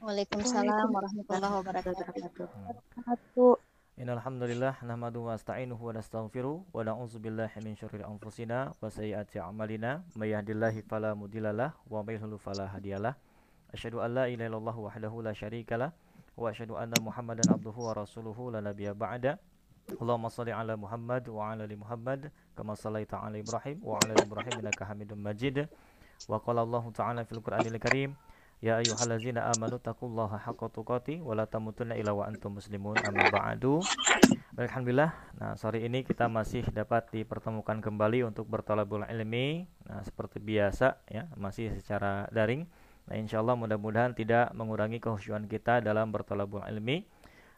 Waalaikumsalam warahmatullahi wabarakatuh. Innal hamdalillah nahmaduhu wa nasta'inuhu wa nastaghfiruh wa na'udzu billahi min syururi anfusina wa sayyiati a'malina may yahdihillahu fala mudhillalah wa may yudhlil fala hadiyalah. Asyhadu an la ilaha illallah wahdahu la syarikalah wa asyhadu anna Muhammadan abduhu wa rasuluhu la nabiyya ba'da. Allahumma shalli ala Muhammad wa ala ali Muhammad kama shallaita ala Ibrahim wa ala ali Ibrahim innaka Hamidum Majid. Wa qala Allah ta'ala fil Qur'anil Karim Ya ayyuhallazina amanu taqullaha haqqa tuqati wa la tamutunna illa wa antum muslimun amma ba'du. Alhamdulillah. Nah, sore ini kita masih dapat dipertemukan kembali untuk bertolabul ilmi. Nah, seperti biasa ya, masih secara daring. Nah, insyaallah mudah-mudahan tidak mengurangi kehusyuan kita dalam bertolabul ilmi.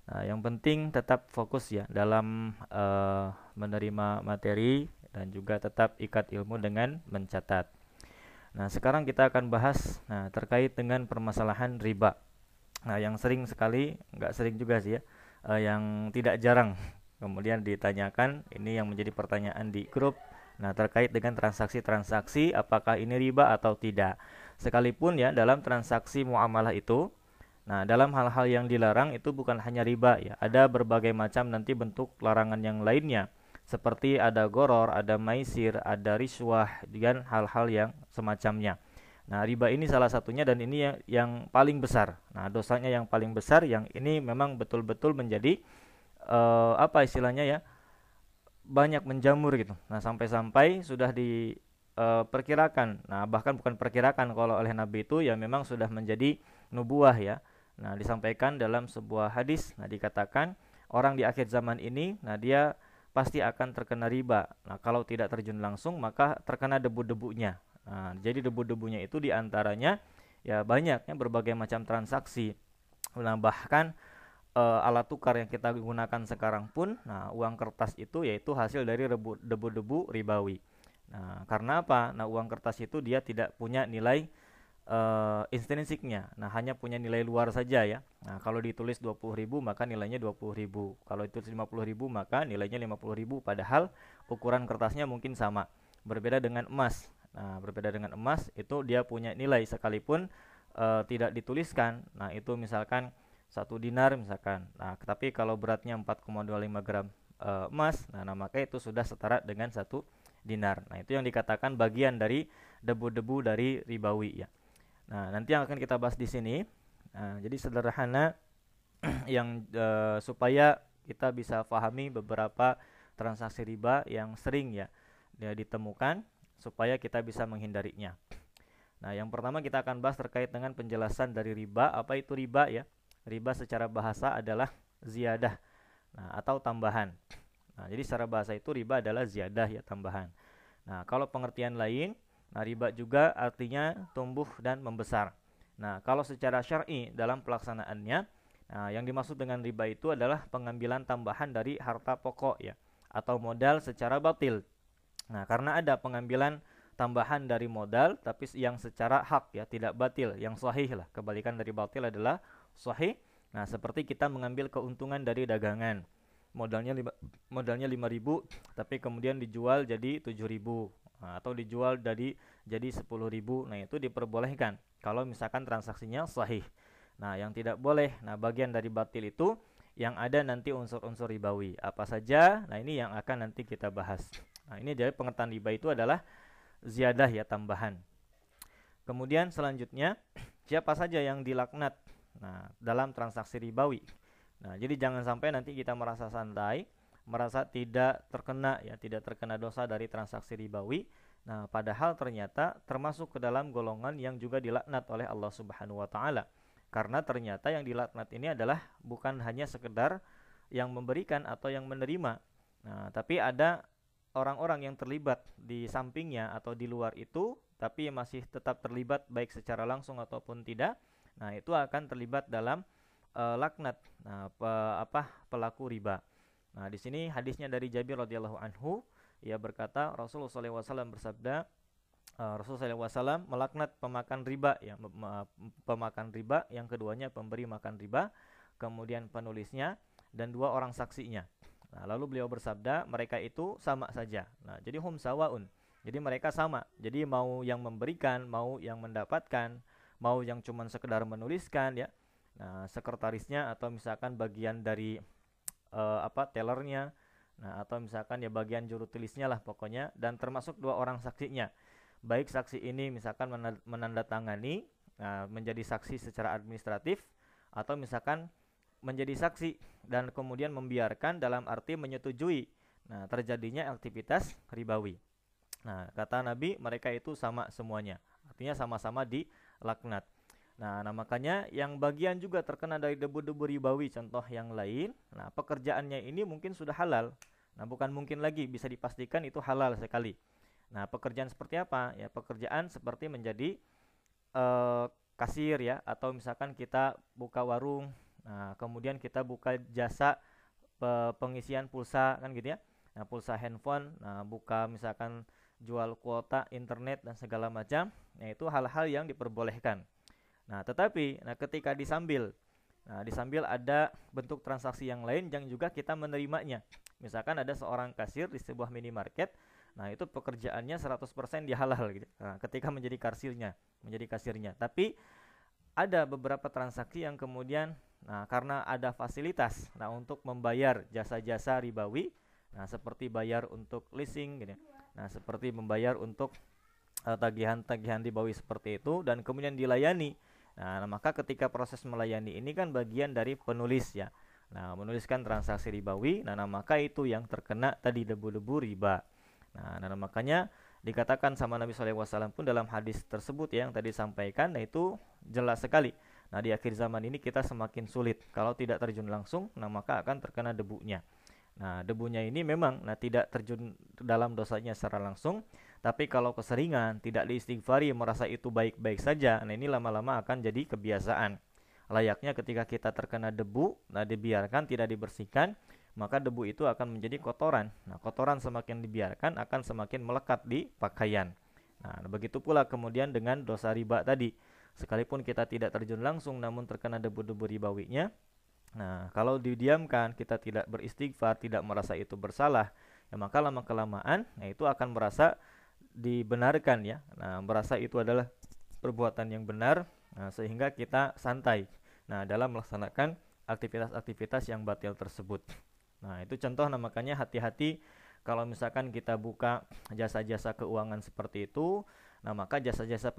Nah, yang penting tetap fokus ya dalam uh, menerima materi dan juga tetap ikat ilmu dengan mencatat. Nah, sekarang kita akan bahas nah terkait dengan permasalahan riba. Nah, yang sering sekali, nggak sering juga sih ya, uh, yang tidak jarang kemudian ditanyakan ini yang menjadi pertanyaan di grup. Nah, terkait dengan transaksi-transaksi apakah ini riba atau tidak. Sekalipun ya dalam transaksi muamalah itu Nah, dalam hal-hal yang dilarang itu bukan hanya riba ya, ada berbagai macam nanti bentuk larangan yang lainnya seperti ada goror, ada maisir, ada riswah dan hal-hal yang semacamnya. Nah, riba ini salah satunya dan ini yang, yang paling besar. Nah, dosanya yang paling besar yang ini memang betul-betul menjadi uh, apa istilahnya ya? banyak menjamur gitu. Nah, sampai-sampai sudah diperkirakan. Eh, uh, nah, bahkan bukan perkirakan kalau oleh Nabi itu ya memang sudah menjadi nubuah ya. Nah, disampaikan dalam sebuah hadis, nah dikatakan orang di akhir zaman ini, nah dia pasti akan terkena riba. Nah, kalau tidak terjun langsung maka terkena debu-debunya. Nah, jadi debu-debunya itu di antaranya ya banyak ya berbagai macam transaksi. Nah, bahkan e, alat tukar yang kita gunakan sekarang pun, nah uang kertas itu yaitu hasil dari debu-debu ribawi. Nah, karena apa? Nah, uang kertas itu dia tidak punya nilai uh, intrinsiknya. Nah, hanya punya nilai luar saja ya. Nah, kalau ditulis 20.000 maka nilainya 20.000. Kalau itu 50.000 maka nilainya 50.000 padahal ukuran kertasnya mungkin sama. Berbeda dengan emas. Nah, berbeda dengan emas itu dia punya nilai sekalipun uh, tidak dituliskan. Nah, itu misalkan satu dinar misalkan. Nah, tapi kalau beratnya 4,25 gram uh, emas, nah, nah maka itu sudah setara dengan satu dinar. Nah, itu yang dikatakan bagian dari debu-debu dari ribawi ya. Nah, nanti yang akan kita bahas di sini. Nah, jadi sederhana yang uh, supaya kita bisa pahami beberapa transaksi riba yang sering ya dia ditemukan supaya kita bisa menghindarinya. Nah, yang pertama kita akan bahas terkait dengan penjelasan dari riba. Apa itu riba ya? Riba secara bahasa adalah ziyadah nah, atau tambahan. Nah, jadi secara bahasa itu riba adalah ziyadah ya tambahan. Nah, kalau pengertian lain Nah, riba juga artinya tumbuh dan membesar. Nah, kalau secara syar'i dalam pelaksanaannya, nah, yang dimaksud dengan riba itu adalah pengambilan tambahan dari harta pokok ya atau modal secara batil. Nah, karena ada pengambilan tambahan dari modal tapi yang secara hak ya, tidak batil, yang sahih lah. Kebalikan dari batil adalah sahih. Nah, seperti kita mengambil keuntungan dari dagangan. Modalnya lima, modalnya 5000 tapi kemudian dijual jadi 7000 nah, atau dijual dari jadi 10.000 nah itu diperbolehkan kalau misalkan transaksinya sahih. Nah yang tidak boleh nah bagian dari batil itu yang ada nanti unsur-unsur ribawi. Apa saja? Nah ini yang akan nanti kita bahas. Nah ini jadi pengertian riba itu adalah ziyadah ya tambahan. Kemudian selanjutnya siapa saja yang dilaknat nah dalam transaksi ribawi. Nah jadi jangan sampai nanti kita merasa santai merasa tidak terkena ya tidak terkena dosa dari transaksi ribawi. Nah, padahal ternyata termasuk ke dalam golongan yang juga dilaknat oleh Allah Subhanahu wa taala. Karena ternyata yang dilaknat ini adalah bukan hanya sekedar yang memberikan atau yang menerima. Nah, tapi ada orang-orang yang terlibat di sampingnya atau di luar itu tapi masih tetap terlibat baik secara langsung ataupun tidak. Nah, itu akan terlibat dalam uh, laknat nah, pe, apa pelaku riba. Nah, di sini hadisnya dari Jabir radhiyallahu anhu, ia berkata Rasulullah SAW bersabda, uh, Rasulullah SAW melaknat pemakan riba, ya, pemakan riba, yang keduanya pemberi makan riba, kemudian penulisnya dan dua orang saksinya. Nah, lalu beliau bersabda, mereka itu sama saja. Nah, jadi hum sawaun. Jadi mereka sama. Jadi mau yang memberikan, mau yang mendapatkan, mau yang cuma sekedar menuliskan ya, Nah, sekretarisnya atau misalkan bagian dari uh, apa tellernya, nah atau misalkan ya bagian juru tulisnya lah pokoknya dan termasuk dua orang saksinya. Baik saksi ini misalkan menandatangani nah, menjadi saksi secara administratif atau misalkan menjadi saksi dan kemudian membiarkan dalam arti menyetujui nah terjadinya aktivitas ribawi. Nah, kata Nabi mereka itu sama semuanya. Artinya sama-sama dilaknat. Nah, nah makanya yang bagian juga terkena dari debu-debu ribawi contoh yang lain. Nah, pekerjaannya ini mungkin sudah halal. Nah, bukan mungkin lagi bisa dipastikan itu halal sekali. Nah, pekerjaan seperti apa? Ya, pekerjaan seperti menjadi uh, kasir ya atau misalkan kita buka warung. Nah, kemudian kita buka jasa pengisian pulsa kan gitu ya. Nah, pulsa handphone, nah buka misalkan jual kuota internet dan segala macam. Nah, itu hal-hal yang diperbolehkan. Nah, tetapi nah ketika disambil Nah, disambil ada bentuk transaksi yang lain yang juga kita menerimanya. Misalkan ada seorang kasir di sebuah minimarket, nah itu pekerjaannya 100% dia halal gitu. Nah, ketika menjadi kasirnya, menjadi kasirnya. Tapi ada beberapa transaksi yang kemudian nah karena ada fasilitas nah untuk membayar jasa-jasa ribawi, nah seperti bayar untuk leasing gitu. Nah, seperti membayar untuk eh, tagihan-tagihan uh, ribawi seperti itu dan kemudian dilayani Nah, maka ketika proses melayani ini kan bagian dari penulis ya. Nah, menuliskan transaksi ribawi, nah, nah maka itu yang terkena tadi debu-debu riba. Nah, nah, makanya dikatakan sama Nabi SAW pun dalam hadis tersebut ya, yang tadi sampaikan, nah itu jelas sekali. Nah, di akhir zaman ini kita semakin sulit. Kalau tidak terjun langsung, nah maka akan terkena debunya. Nah, debunya ini memang nah tidak terjun dalam dosanya secara langsung, tapi kalau keseringan tidak diistighfari merasa itu baik-baik saja, nah ini lama-lama akan jadi kebiasaan. Layaknya ketika kita terkena debu, nah dibiarkan tidak dibersihkan, maka debu itu akan menjadi kotoran. Nah, kotoran semakin dibiarkan akan semakin melekat di pakaian. Nah, begitu pula kemudian dengan dosa riba tadi. Sekalipun kita tidak terjun langsung namun terkena debu-debu ribawinya, Nah, kalau didiamkan, kita tidak beristighfar, tidak merasa itu bersalah, ya maka lama kelamaan, nah itu akan merasa dibenarkan ya. Nah, merasa itu adalah perbuatan yang benar, nah, sehingga kita santai. Nah, dalam melaksanakan aktivitas-aktivitas yang batil tersebut. Nah, itu contoh nah makanya hati-hati kalau misalkan kita buka jasa-jasa keuangan seperti itu, Nah, maka jasa-jasa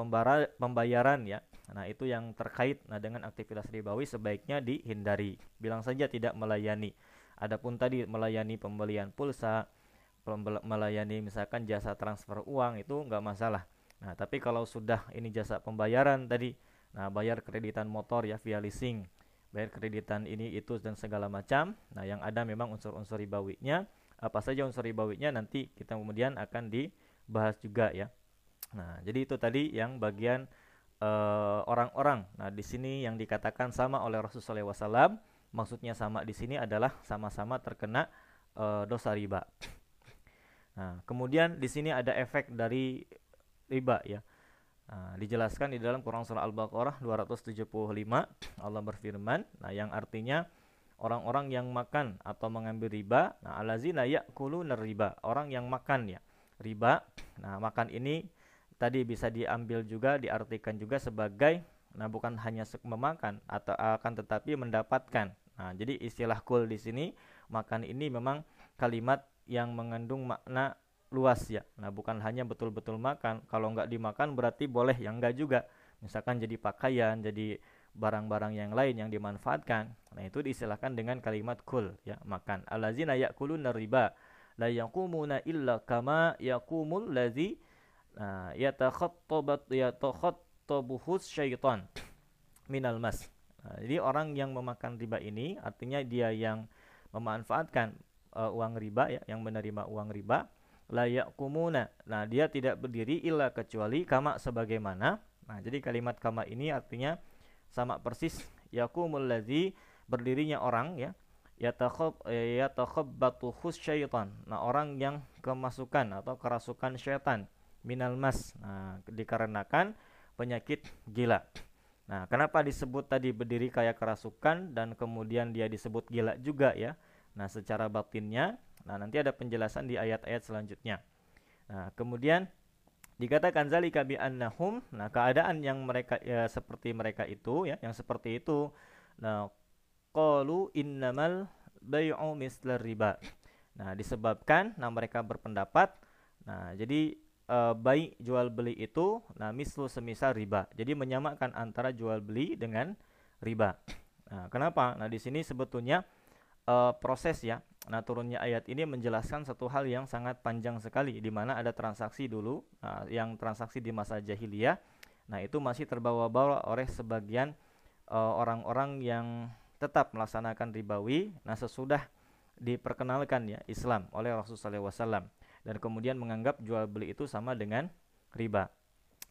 pembayaran ya. Nah, itu yang terkait nah dengan aktivitas ribawi sebaiknya dihindari. Bilang saja tidak melayani. Adapun tadi melayani pembelian pulsa, melayani misalkan jasa transfer uang itu enggak masalah. Nah, tapi kalau sudah ini jasa pembayaran tadi, nah bayar kreditan motor ya via leasing, bayar kreditan ini itu dan segala macam. Nah, yang ada memang unsur-unsur ribawinya. Apa saja unsur ribawinya nanti kita kemudian akan dibahas juga ya. Nah, jadi itu tadi yang bagian eh, orang-orang. Uh, nah, di sini yang dikatakan sama oleh Rasulullah SAW, maksudnya sama di sini adalah sama-sama terkena uh, dosa riba. Nah, kemudian di sini ada efek dari riba ya. Nah, dijelaskan di dalam Quran surah Al-Baqarah 275 Allah berfirman, nah yang artinya orang-orang yang makan atau mengambil riba, nah alazina ya'kuluna riba, orang yang makan ya. Riba. Nah, makan ini tadi bisa diambil juga diartikan juga sebagai nah bukan hanya memakan atau akan tetapi mendapatkan. Nah, jadi istilah kul di sini makan ini memang kalimat yang mengandung makna luas ya. Nah, bukan hanya betul-betul makan. Kalau nggak dimakan berarti boleh yang enggak juga. Misalkan jadi pakaian, jadi barang-barang yang lain yang dimanfaatkan. Nah, itu diistilahkan dengan kalimat kul ya, makan. Allazina ya'kuluna riba la yaqumuna illa kama yaqumul ladzi Nah, yatakhattabat yatakhattabuhus syaitan minal mas. Nah, jadi orang yang memakan riba ini artinya dia yang memanfaatkan uh, uang riba ya, yang menerima uang riba layak kumuna. Nah, dia tidak berdiri illa kecuali kama sebagaimana. Nah, jadi kalimat kama ini artinya sama persis yakumul ladzi berdirinya orang ya yatakhab yatakhabbatuhus syaitan. Nah, orang yang kemasukan atau kerasukan syaitan minal mas. Nah, dikarenakan penyakit gila. Nah, kenapa disebut tadi berdiri kayak kerasukan dan kemudian dia disebut gila juga ya? Nah, secara batinnya, nah nanti ada penjelasan di ayat-ayat selanjutnya. Nah, kemudian dikatakan zalika bi annahum, nah keadaan yang mereka ya, seperti mereka itu ya, yang seperti itu Nah, qalu innamal bai'u mislar riba. Nah, disebabkan nah mereka berpendapat nah jadi e, baik jual beli itu nah mislu semisal riba. Jadi menyamakan antara jual beli dengan riba. Nah, kenapa? Nah, di sini sebetulnya e, proses ya. Nah, turunnya ayat ini menjelaskan satu hal yang sangat panjang sekali di mana ada transaksi dulu nah, yang transaksi di masa jahiliyah. Nah, itu masih terbawa-bawa oleh sebagian e, orang-orang uh, yang tetap melaksanakan ribawi. Nah, sesudah diperkenalkan ya Islam oleh Rasulullah SAW dan kemudian menganggap jual beli itu sama dengan riba.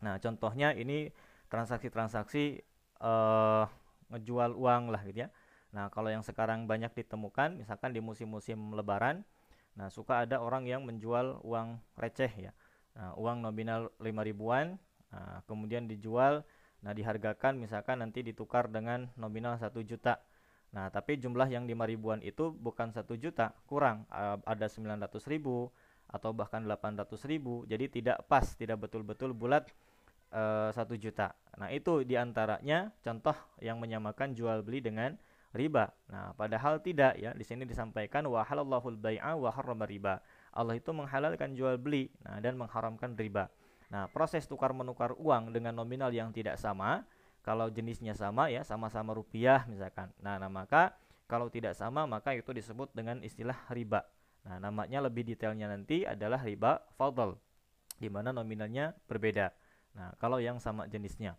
Nah, contohnya ini transaksi-transaksi uh, ngejual uang lah gitu ya. Nah, kalau yang sekarang banyak ditemukan, misalkan di musim-musim Lebaran, nah suka ada orang yang menjual uang receh ya, nah, uang nominal 5 ribuan, nah, kemudian dijual, nah dihargakan misalkan nanti ditukar dengan nominal satu juta. Nah, tapi jumlah yang 5 ribuan itu bukan 1 juta, kurang. ada 900 ribu atau bahkan 800 ribu. Jadi tidak pas, tidak betul-betul bulat uh, 1 juta. Nah, itu di antaranya contoh yang menyamakan jual beli dengan riba. Nah, padahal tidak ya. Di sini disampaikan wa halallahu bai'a wa harrama riba. Allah itu menghalalkan jual beli nah, dan mengharamkan riba. Nah, proses tukar menukar uang dengan nominal yang tidak sama kalau jenisnya sama ya, sama-sama rupiah misalkan. Nah, nah maka kalau tidak sama maka itu disebut dengan istilah riba. Nah, namanya lebih detailnya nanti adalah riba fadl di mana nominalnya berbeda. Nah, kalau yang sama jenisnya.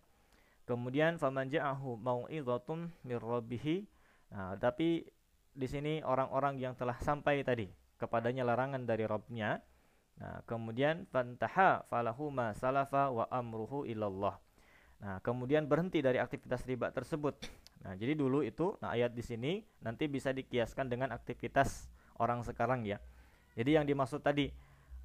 Kemudian faman ja'ahu mau'izatun mir rabbih. Nah, tapi di sini orang-orang yang telah sampai tadi kepadanya larangan dari Rabbnya. Nah, kemudian fantaha falahu ma salafa wa amruhu ilallah. Nah, kemudian berhenti dari aktivitas riba tersebut. Nah, jadi dulu itu nah ayat di sini nanti bisa dikiaskan dengan aktivitas orang sekarang ya. Jadi yang dimaksud tadi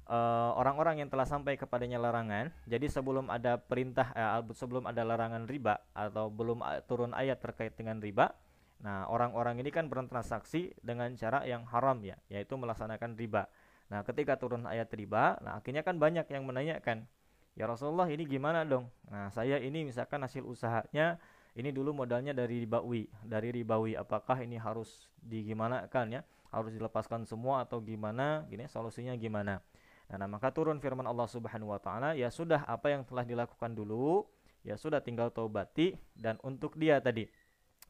eh, orang-orang yang telah sampai kepadanya larangan. Jadi sebelum ada perintah eh, sebelum ada larangan riba atau belum turun ayat terkait dengan riba, nah orang-orang ini kan bertransaksi dengan cara yang haram ya, yaitu melaksanakan riba. Nah, ketika turun ayat riba, nah akhirnya kan banyak yang menanyakan, Ya Rasulullah ini gimana dong? Nah saya ini misalkan hasil usahanya ini dulu modalnya dari ribawi, dari ribawi. Apakah ini harus digimanakan ya? Harus dilepaskan semua atau gimana? Gini solusinya gimana? Nah, nah maka turun firman Allah Subhanahu wa taala, ya sudah apa yang telah dilakukan dulu, ya sudah tinggal taubati dan untuk dia tadi.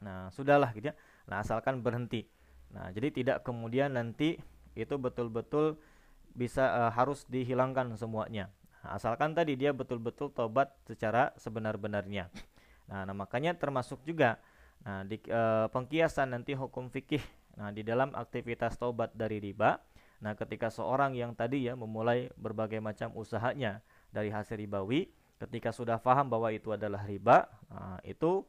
Nah, sudahlah gitu ya. Nah, asalkan berhenti. Nah, jadi tidak kemudian nanti itu betul-betul bisa uh, harus dihilangkan semuanya. Nah, asalkan tadi dia betul-betul tobat secara sebenar-benarnya. Nah, nah makanya termasuk juga nah di e, pengkiasan nanti hukum fikih nah di dalam aktivitas tobat dari riba. Nah, ketika seorang yang tadi ya memulai berbagai macam usahanya dari hasil ribawi, ketika sudah paham bahwa itu adalah riba, nah, itu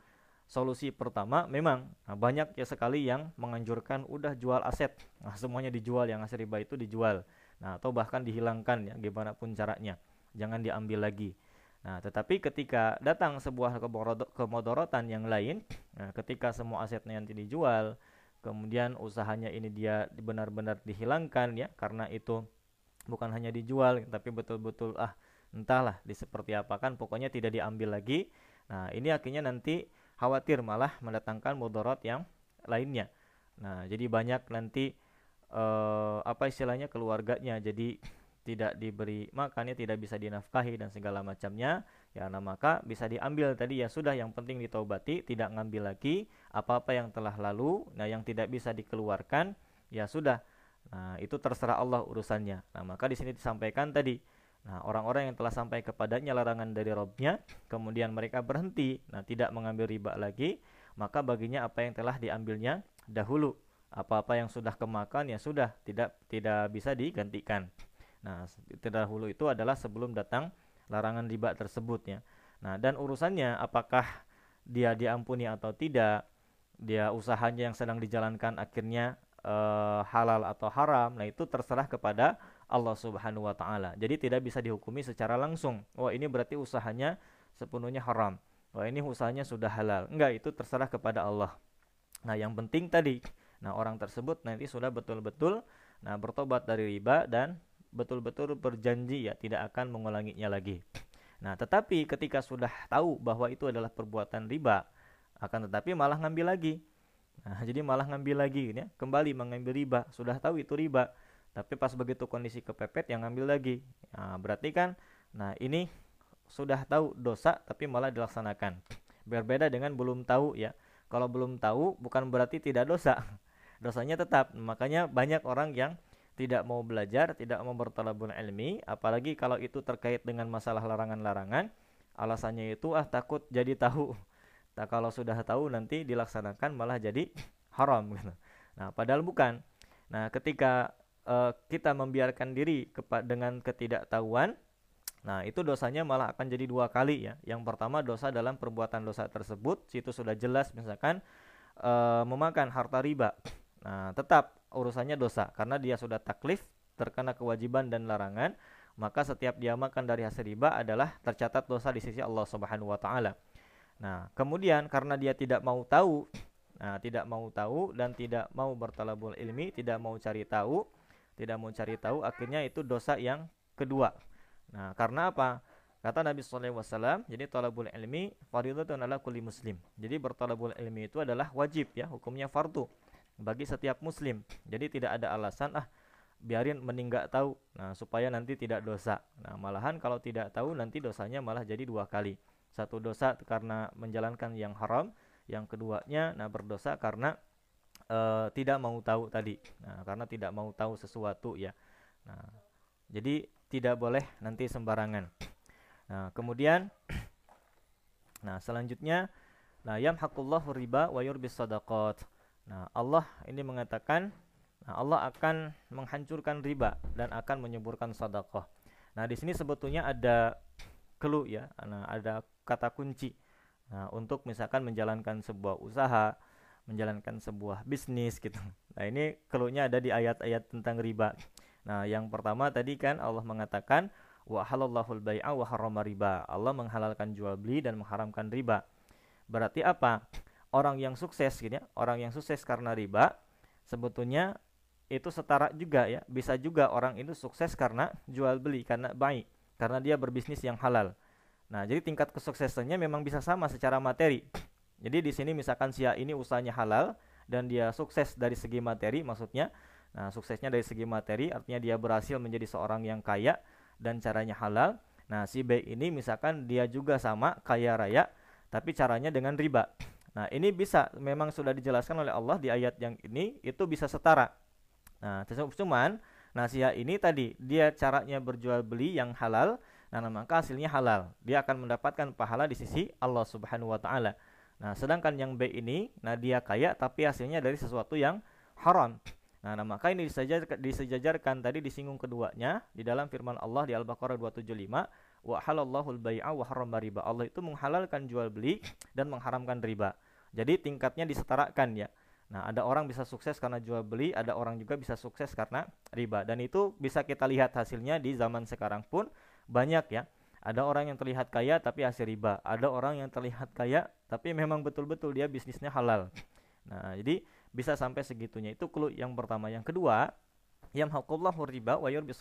solusi pertama memang nah, banyak ya sekali yang menganjurkan udah jual aset. Nah, semuanya dijual yang hasil riba itu dijual. Nah, atau bahkan dihilangkan ya gimana pun caranya jangan diambil lagi. Nah, tetapi ketika datang sebuah kemodorotan yang lain, nah, ketika semua asetnya nanti dijual, kemudian usahanya ini dia benar-benar dihilangkan ya, karena itu bukan hanya dijual, tapi betul-betul ah entahlah di seperti apa kan, pokoknya tidak diambil lagi. Nah, ini akhirnya nanti khawatir malah mendatangkan mudorot yang lainnya. Nah, jadi banyak nanti eh, apa istilahnya keluarganya jadi tidak diberi makannya tidak bisa dinafkahi dan segala macamnya. Ya nah maka bisa diambil tadi ya sudah yang penting ditaubati tidak ngambil lagi apa-apa yang telah lalu nah yang tidak bisa dikeluarkan ya sudah. Nah itu terserah Allah urusannya. Nah maka di sini disampaikan tadi nah orang-orang yang telah sampai kepadanya larangan dari Robnya kemudian mereka berhenti nah tidak mengambil riba lagi maka baginya apa yang telah diambilnya dahulu apa-apa yang sudah kemakan ya sudah tidak tidak bisa digantikan Nah, terdahulu itu adalah sebelum datang larangan riba tersebut ya. Nah, dan urusannya apakah dia diampuni atau tidak, dia usahanya yang sedang dijalankan akhirnya e, halal atau haram, nah itu terserah kepada Allah Subhanahu wa taala. Jadi tidak bisa dihukumi secara langsung. Wah, ini berarti usahanya sepenuhnya haram. Wah, ini usahanya sudah halal. Enggak, itu terserah kepada Allah. Nah, yang penting tadi, nah orang tersebut nanti sudah betul-betul nah bertobat dari riba dan betul-betul berjanji ya tidak akan mengulanginya lagi. Nah, tetapi ketika sudah tahu bahwa itu adalah perbuatan riba, akan tetapi malah ngambil lagi. Nah, jadi malah ngambil lagi ya, kembali mengambil riba. Sudah tahu itu riba, tapi pas begitu kondisi kepepet yang ngambil lagi. Nah, berarti kan nah ini sudah tahu dosa tapi malah dilaksanakan. Berbeda dengan belum tahu ya. Kalau belum tahu bukan berarti tidak dosa. Dosanya tetap. Makanya banyak orang yang tidak mau belajar, tidak mau bertalabul ilmi, apalagi kalau itu terkait dengan masalah larangan-larangan, alasannya itu ah takut jadi tahu Nah, kalau sudah tahu nanti dilaksanakan malah jadi haram gitu. Nah, padahal bukan. Nah, ketika uh, kita membiarkan diri dengan ketidaktahuan, nah itu dosanya malah akan jadi dua kali ya. Yang pertama dosa dalam perbuatan dosa tersebut, situ sudah jelas misalkan uh, memakan harta riba. Nah, tetap urusannya dosa karena dia sudah taklif terkena kewajiban dan larangan, maka setiap dia makan dari hasil riba adalah tercatat dosa di sisi Allah Subhanahu wa taala. Nah, kemudian karena dia tidak mau tahu, nah tidak mau tahu dan tidak mau bertalabul ilmi, tidak mau cari tahu, tidak mau cari tahu, akhirnya itu dosa yang kedua. Nah, karena apa? Kata Nabi SAW, jadi talabul ilmi fardhatun ala kulli muslim. Jadi bertalabul ilmi itu adalah wajib ya, hukumnya fardu bagi setiap muslim. Jadi tidak ada alasan ah biarin mending nggak tahu. Nah, supaya nanti tidak dosa. Nah, malahan kalau tidak tahu nanti dosanya malah jadi dua kali satu dosa karena menjalankan yang haram yang keduanya nah berdosa karena uh, tidak mau tahu tadi. Nah karena tidak mau tahu sesuatu ya. Nah jadi tidak boleh nanti sembarangan. Nah kemudian nah selanjutnya nah yamhaqullahu riba wa yurbis sadaqat. Nah Allah ini mengatakan nah Allah akan menghancurkan riba dan akan menyuburkan sedekah nah di sini sebetulnya ada clue ya. Nah, ada kata kunci nah, untuk misalkan menjalankan sebuah usaha menjalankan sebuah bisnis gitu. Nah ini clue-nya ada di ayat-ayat tentang riba. Nah yang pertama tadi kan Allah mengatakan wa halallahul bai'a wa riba. Allah menghalalkan jual beli dan mengharamkan riba. Berarti apa? Orang yang sukses gitu ya orang yang sukses karena riba sebetulnya itu setara juga ya bisa juga orang itu sukses karena jual beli karena baik karena dia berbisnis yang halal. Nah, jadi tingkat kesuksesannya memang bisa sama secara materi. Jadi di sini misalkan si ini usahanya halal dan dia sukses dari segi materi maksudnya. Nah, suksesnya dari segi materi artinya dia berhasil menjadi seorang yang kaya dan caranya halal. Nah, si B ini misalkan dia juga sama kaya raya tapi caranya dengan riba. Nah, ini bisa memang sudah dijelaskan oleh Allah di ayat yang ini itu bisa setara. Nah, cuman Nah, sia ini tadi dia caranya berjual beli yang halal, nah maka hasilnya halal. Dia akan mendapatkan pahala di sisi Allah Subhanahu wa taala. Nah, sedangkan yang B ini, nah dia kaya tapi hasilnya dari sesuatu yang haram. Nah, nah maka ini disejajarkan, disejajarkan tadi disinggung keduanya di dalam firman Allah di Al-Baqarah 275, wa halallahu al-bai'a wa harrama riba. Allah itu menghalalkan jual beli dan mengharamkan riba. Jadi tingkatnya disetarakan ya. Nah, ada orang bisa sukses karena jual beli, ada orang juga bisa sukses karena riba. Dan itu bisa kita lihat hasilnya di zaman sekarang pun banyak ya. Ada orang yang terlihat kaya tapi hasil riba. Ada orang yang terlihat kaya tapi memang betul-betul dia bisnisnya halal. Nah, jadi bisa sampai segitunya. Itu clue yang pertama. Yang kedua, yamhaqullahu riba wa yurbi.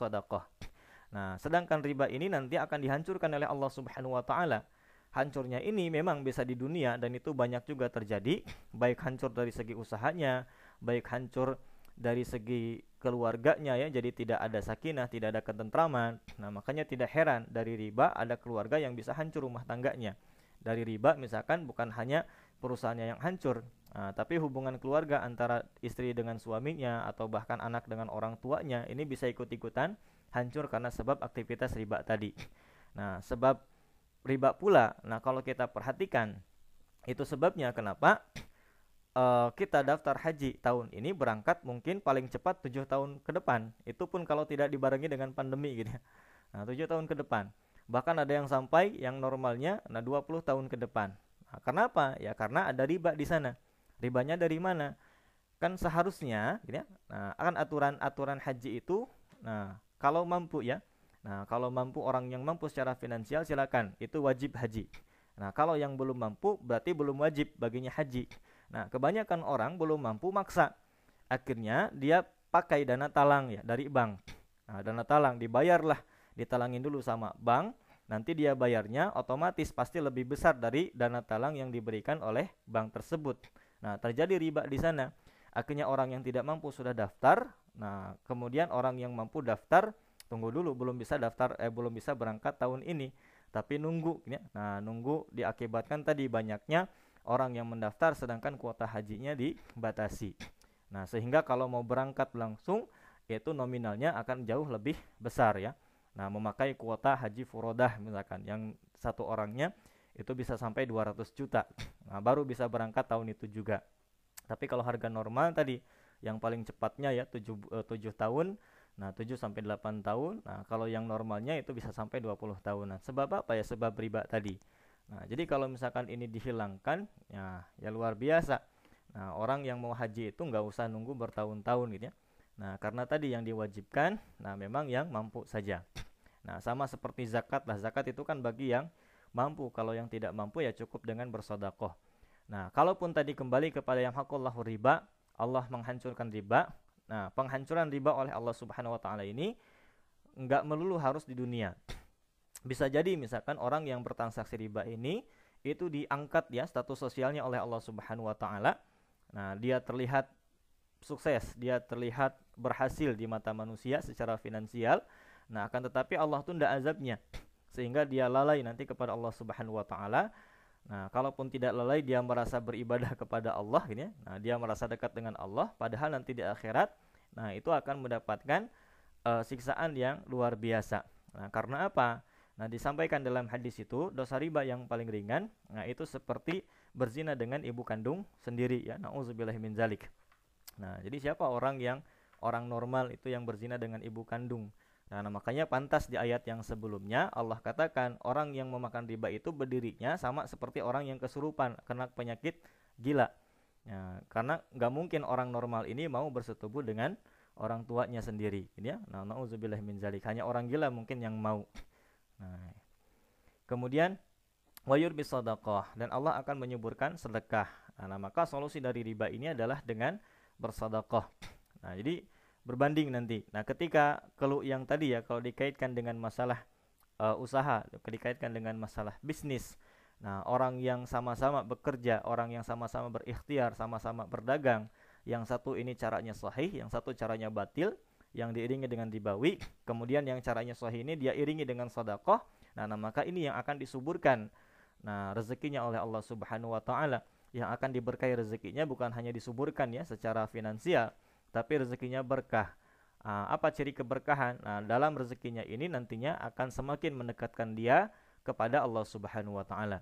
Nah, sedangkan riba ini nanti akan dihancurkan oleh Allah Subhanahu wa taala hancurnya ini memang bisa di dunia dan itu banyak juga terjadi baik hancur dari segi usahanya baik hancur dari segi keluarganya ya jadi tidak ada sakinah tidak ada ketentraman. Nah makanya tidak heran dari riba ada keluarga yang bisa hancur rumah tangganya. Dari riba misalkan bukan hanya perusahaannya yang hancur. Nah, tapi hubungan keluarga antara istri dengan suaminya atau bahkan anak dengan orang tuanya ini bisa ikut-ikutan hancur karena sebab aktivitas riba tadi. Nah sebab riba pula. Nah, kalau kita perhatikan itu sebabnya kenapa uh, kita daftar haji tahun ini berangkat mungkin paling cepat tujuh tahun ke depan. Itu pun kalau tidak dibarengi dengan pandemi gitu ya. Nah, tujuh tahun ke depan. Bahkan ada yang sampai yang normalnya nah 20 tahun ke depan. Nah, kenapa? Ya karena ada riba di sana. Ribanya dari mana? Kan seharusnya gitu ya. Nah, akan aturan-aturan haji itu nah kalau mampu ya Nah, kalau mampu orang yang mampu secara finansial silakan, itu wajib haji. Nah, kalau yang belum mampu berarti belum wajib baginya haji. Nah, kebanyakan orang belum mampu maksa. Akhirnya dia pakai dana talang ya dari bank. Nah, dana talang dibayarlah, ditalangin dulu sama bank, nanti dia bayarnya otomatis pasti lebih besar dari dana talang yang diberikan oleh bank tersebut. Nah, terjadi riba di sana. Akhirnya orang yang tidak mampu sudah daftar. Nah, kemudian orang yang mampu daftar tunggu dulu belum bisa daftar eh belum bisa berangkat tahun ini tapi nunggu ya. Nah, nunggu diakibatkan tadi banyaknya orang yang mendaftar sedangkan kuota hajinya dibatasi. Nah, sehingga kalau mau berangkat langsung yaitu nominalnya akan jauh lebih besar ya. Nah, memakai kuota haji furodah misalkan yang satu orangnya itu bisa sampai 200 juta. Nah, baru bisa berangkat tahun itu juga. Tapi kalau harga normal tadi yang paling cepatnya ya 7 uh, 7 tahun Nah, 7 sampai 8 tahun. Nah, kalau yang normalnya itu bisa sampai 20 tahunan. Sebab apa ya? Sebab riba tadi. Nah, jadi kalau misalkan ini dihilangkan, ya ya luar biasa. Nah, orang yang mau haji itu nggak usah nunggu bertahun-tahun gitu ya. Nah, karena tadi yang diwajibkan, nah memang yang mampu saja. Nah, sama seperti zakat lah. Zakat itu kan bagi yang mampu. Kalau yang tidak mampu ya cukup dengan bersodakoh. Nah, kalaupun tadi kembali kepada yang hakullahu riba, Allah menghancurkan riba, Nah, penghancuran riba oleh Allah Subhanahu wa taala ini enggak melulu harus di dunia. Bisa jadi misalkan orang yang bertransaksi riba ini itu diangkat ya status sosialnya oleh Allah Subhanahu wa taala. Nah, dia terlihat sukses, dia terlihat berhasil di mata manusia secara finansial. Nah, akan tetapi Allah tunda azabnya sehingga dia lalai nanti kepada Allah Subhanahu wa taala Nah, kalaupun tidak lalai dia merasa beribadah kepada Allah ini ya. Nah, dia merasa dekat dengan Allah padahal nanti di akhirat nah itu akan mendapatkan uh, siksaan yang luar biasa. Nah, karena apa? Nah, disampaikan dalam hadis itu dosa riba yang paling ringan nah itu seperti berzina dengan ibu kandung sendiri ya. Nauzubillah min zalik. Nah, jadi siapa orang yang orang normal itu yang berzina dengan ibu kandung? Nah, nah, makanya pantas di ayat yang sebelumnya Allah katakan orang yang memakan riba itu berdirinya sama seperti orang yang kesurupan kena penyakit gila. Ya, karena nggak mungkin orang normal ini mau bersetubuh dengan orang tuanya sendiri, gitu ya. Nah, nauzubillah min zalik. Hanya orang gila mungkin yang mau. Nah, kemudian wayur bisadaqah dan Allah akan menyuburkan sedekah. Nah, maka solusi dari riba ini adalah dengan bersedekah. Nah, jadi berbanding nanti. Nah, ketika kalau yang tadi ya kalau dikaitkan dengan masalah uh, usaha, dikaitkan dengan masalah bisnis. Nah, orang yang sama-sama bekerja, orang yang sama-sama berikhtiar, sama-sama berdagang, yang satu ini caranya sahih, yang satu caranya batil, yang diiringi dengan ribawi, kemudian yang caranya sahih ini dia iringi dengan sedekah. Nah, nah, maka ini yang akan disuburkan. Nah, rezekinya oleh Allah Subhanahu wa taala yang akan diberkahi rezekinya bukan hanya disuburkan ya secara finansial, tapi rezekinya berkah. Nah, apa ciri keberkahan? Nah, dalam rezekinya ini nantinya akan semakin mendekatkan dia kepada Allah Subhanahu wa taala.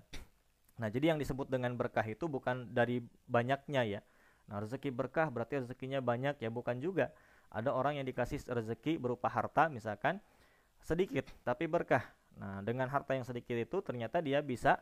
Nah, jadi yang disebut dengan berkah itu bukan dari banyaknya ya. Nah, rezeki berkah berarti rezekinya banyak ya, bukan juga. Ada orang yang dikasih rezeki berupa harta misalkan sedikit tapi berkah. Nah, dengan harta yang sedikit itu ternyata dia bisa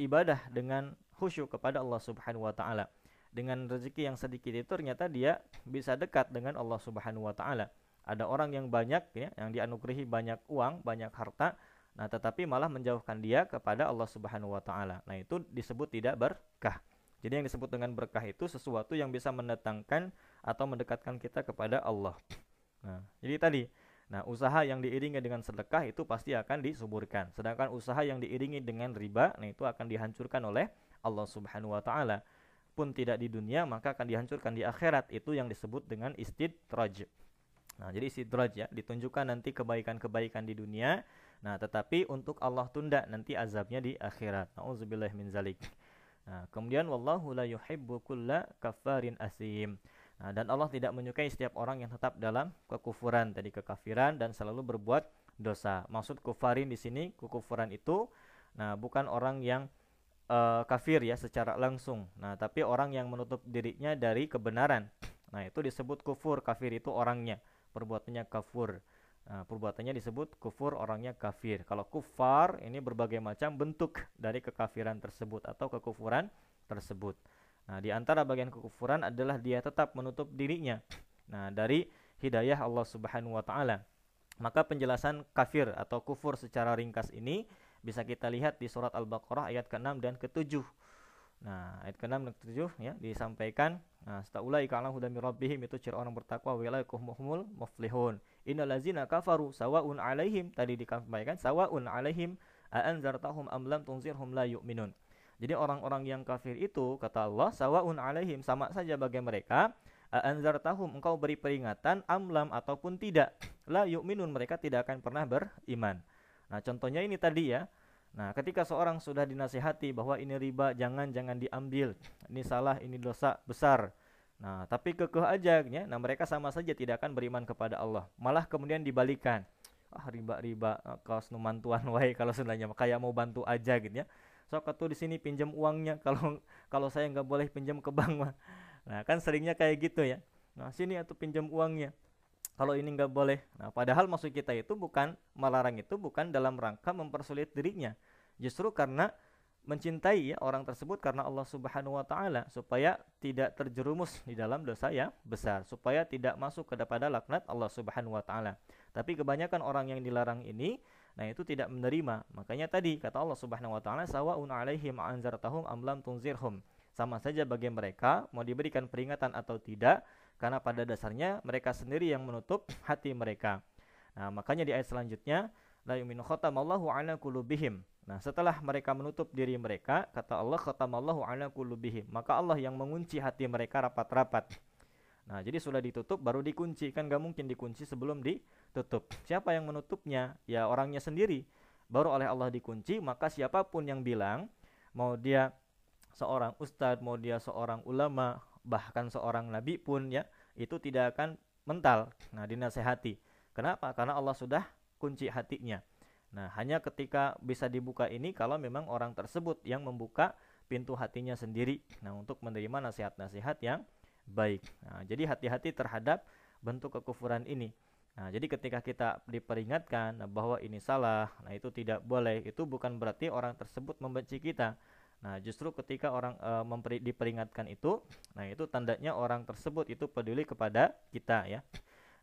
ibadah dengan khusyuk kepada Allah Subhanahu wa taala dengan rezeki yang sedikit itu ternyata dia bisa dekat dengan Allah Subhanahu wa taala. Ada orang yang banyak ya, yang dianugerahi banyak uang, banyak harta, nah tetapi malah menjauhkan dia kepada Allah Subhanahu wa taala. Nah, itu disebut tidak berkah. Jadi yang disebut dengan berkah itu sesuatu yang bisa mendatangkan atau mendekatkan kita kepada Allah. Nah, jadi tadi Nah, usaha yang diiringi dengan sedekah itu pasti akan disuburkan. Sedangkan usaha yang diiringi dengan riba, nah itu akan dihancurkan oleh Allah Subhanahu wa taala. Pun tidak di dunia maka akan dihancurkan di akhirat. Itu yang disebut dengan istidraj. Nah jadi istidraj ya ditunjukkan nanti kebaikan-kebaikan di dunia. Nah tetapi untuk Allah tunda nanti azabnya di akhirat. Nauzubillah min zalik nah kemudian wallahu la yuhibbu kulla kafarin asim nah dan Allah tidak menyukai setiap orang yang tetap dalam kekufuran tadi kekafiran dan selalu berbuat dosa maksud kufarin di sini kekufuran itu nah bukan orang yang uh, kafir ya secara langsung. Nah, tapi orang yang menutup dirinya dari kebenaran. Nah, itu disebut kufur. Kafir itu orangnya, perbuatannya kafur. Nah, perbuatannya disebut kufur, orangnya kafir. Kalau kufar ini berbagai macam bentuk dari kekafiran tersebut atau kekufuran tersebut. Nah, di antara bagian kekufuran adalah dia tetap menutup dirinya. Nah, dari hidayah Allah Subhanahu wa taala. Maka penjelasan kafir atau kufur secara ringkas ini bisa kita lihat di surat Al-Baqarah ayat ke-6 dan ke-7. Nah, ayat ke-6 dan ke-7 ya disampaikan nah staulai ka'lam hudan rabbihim itu ciri orang bertakwa wa muflihun. Innallazina kafaru sawaun alaihim tadi disampaikan sawaun alaihim a anzartahum am lam tunzirhum la yu'minun. Jadi orang-orang yang kafir itu kata Allah sawaun alaihim sama saja bagi mereka tahum engkau beri peringatan amlam ataupun tidak la yu'minun mereka tidak akan pernah beriman. Nah, contohnya ini tadi ya. Nah, ketika seorang sudah dinasihati bahwa ini riba jangan jangan diambil, ini salah, ini dosa besar. Nah, tapi kekeh aja ya. Nah, mereka sama saja tidak akan beriman kepada Allah. Malah kemudian dibalikan. Ah, riba-riba ah, kaos numantuan wae kalau sebenarnya kayak mau bantu aja gitu ya tuh di sini pinjam uangnya kalau kalau saya nggak boleh pinjam ke bank mah nah kan seringnya kayak gitu ya nah sini atau pinjam uangnya kalau ini nggak boleh nah padahal maksud kita itu bukan melarang itu bukan dalam rangka mempersulit dirinya justru karena mencintai ya orang tersebut karena Allah Subhanahu wa taala supaya tidak terjerumus di dalam dosa yang besar, supaya tidak masuk kepada laknat Allah Subhanahu wa taala. Tapi kebanyakan orang yang dilarang ini Nah, itu tidak menerima. Makanya tadi kata Allah Subhanahu wa taala sawaun alaihim anzartahum am lam tunzirhum. Sama saja bagi mereka mau diberikan peringatan atau tidak karena pada dasarnya mereka sendiri yang menutup hati mereka. Nah, makanya di ayat selanjutnya la yu'minu khatamallahu ala. Nah, setelah mereka menutup diri mereka, kata Allah khatamallahu ala. Maka Allah yang mengunci hati mereka rapat-rapat. Nah, jadi sudah ditutup baru dikunci. Kan gak mungkin dikunci sebelum ditutup. Siapa yang menutupnya? Ya orangnya sendiri. Baru oleh Allah dikunci, maka siapa pun yang bilang mau dia seorang ustadz, mau dia seorang ulama, bahkan seorang nabi pun ya, itu tidak akan mental. Nah, dinasehati. Kenapa? Karena Allah sudah kunci hatinya. Nah, hanya ketika bisa dibuka ini kalau memang orang tersebut yang membuka pintu hatinya sendiri. Nah, untuk menerima nasihat-nasihat yang baik. Nah, jadi hati-hati terhadap bentuk kekufuran ini. Nah, jadi ketika kita diperingatkan bahwa ini salah, nah itu tidak boleh. Itu bukan berarti orang tersebut membenci kita. Nah, justru ketika orang e, memperi, diperingatkan itu, nah itu tandanya orang tersebut itu peduli kepada kita ya.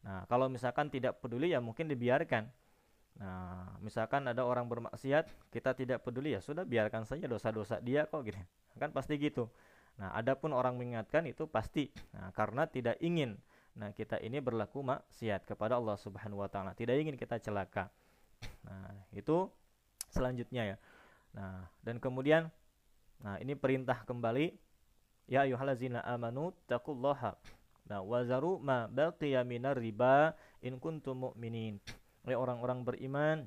Nah, kalau misalkan tidak peduli ya mungkin dibiarkan. Nah, misalkan ada orang bermaksiat, kita tidak peduli ya sudah biarkan saja dosa-dosa dia kok gitu. Kan pasti gitu. Nah, adapun orang mengingatkan itu pasti nah, karena tidak ingin nah kita ini berlaku maksiat kepada Allah Subhanahu wa taala, tidak ingin kita celaka. Nah, itu selanjutnya ya. Nah, dan kemudian nah ini perintah kembali ya ayyuhallazina amanu taqullaha Nah, wazaru ma baqiya minar riba in kuntum mu'minin. Oleh orang-orang beriman,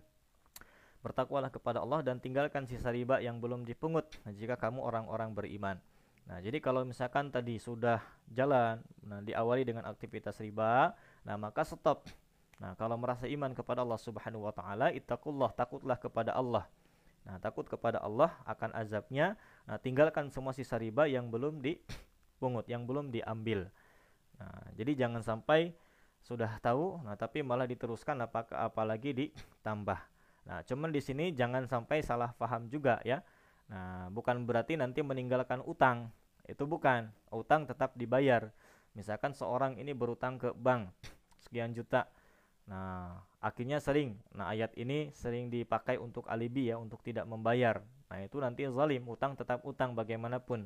bertakwalah kepada Allah dan tinggalkan sisa riba yang belum dipungut nah, jika kamu orang-orang beriman. Nah, jadi kalau misalkan tadi sudah jalan, nah diawali dengan aktivitas riba, nah maka stop. Nah, kalau merasa iman kepada Allah Subhanahu wa taala, ittaqullah, takutlah kepada Allah. Nah, takut kepada Allah akan azabnya. Nah, tinggalkan semua sisa riba yang belum dipungut, yang belum diambil. Nah, jadi jangan sampai sudah tahu, nah tapi malah diteruskan apakah apalagi ditambah. Nah, cuman di sini jangan sampai salah paham juga ya. Nah, bukan berarti nanti meninggalkan utang. Itu bukan. Utang tetap dibayar. Misalkan seorang ini berutang ke bank sekian juta. Nah, akhirnya sering. Nah, ayat ini sering dipakai untuk alibi ya, untuk tidak membayar. Nah, itu nanti zalim. Utang tetap utang bagaimanapun.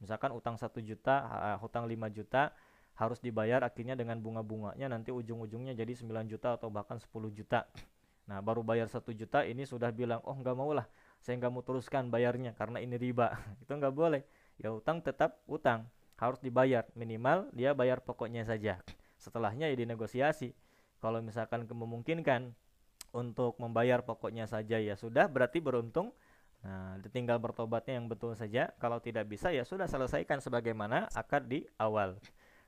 Misalkan utang satu juta, utang 5 juta, harus dibayar akhirnya dengan bunga-bunganya nanti ujung-ujungnya jadi 9 juta atau bahkan 10 juta. Nah, baru bayar satu juta ini sudah bilang, oh nggak mau lah, saya nggak mau teruskan bayarnya karena ini riba itu nggak boleh ya utang tetap utang harus dibayar minimal dia bayar pokoknya saja setelahnya ya dinegosiasi kalau misalkan memungkinkan untuk membayar pokoknya saja ya sudah berarti beruntung Nah, tinggal bertobatnya yang betul saja. Kalau tidak bisa ya sudah selesaikan sebagaimana akad di awal.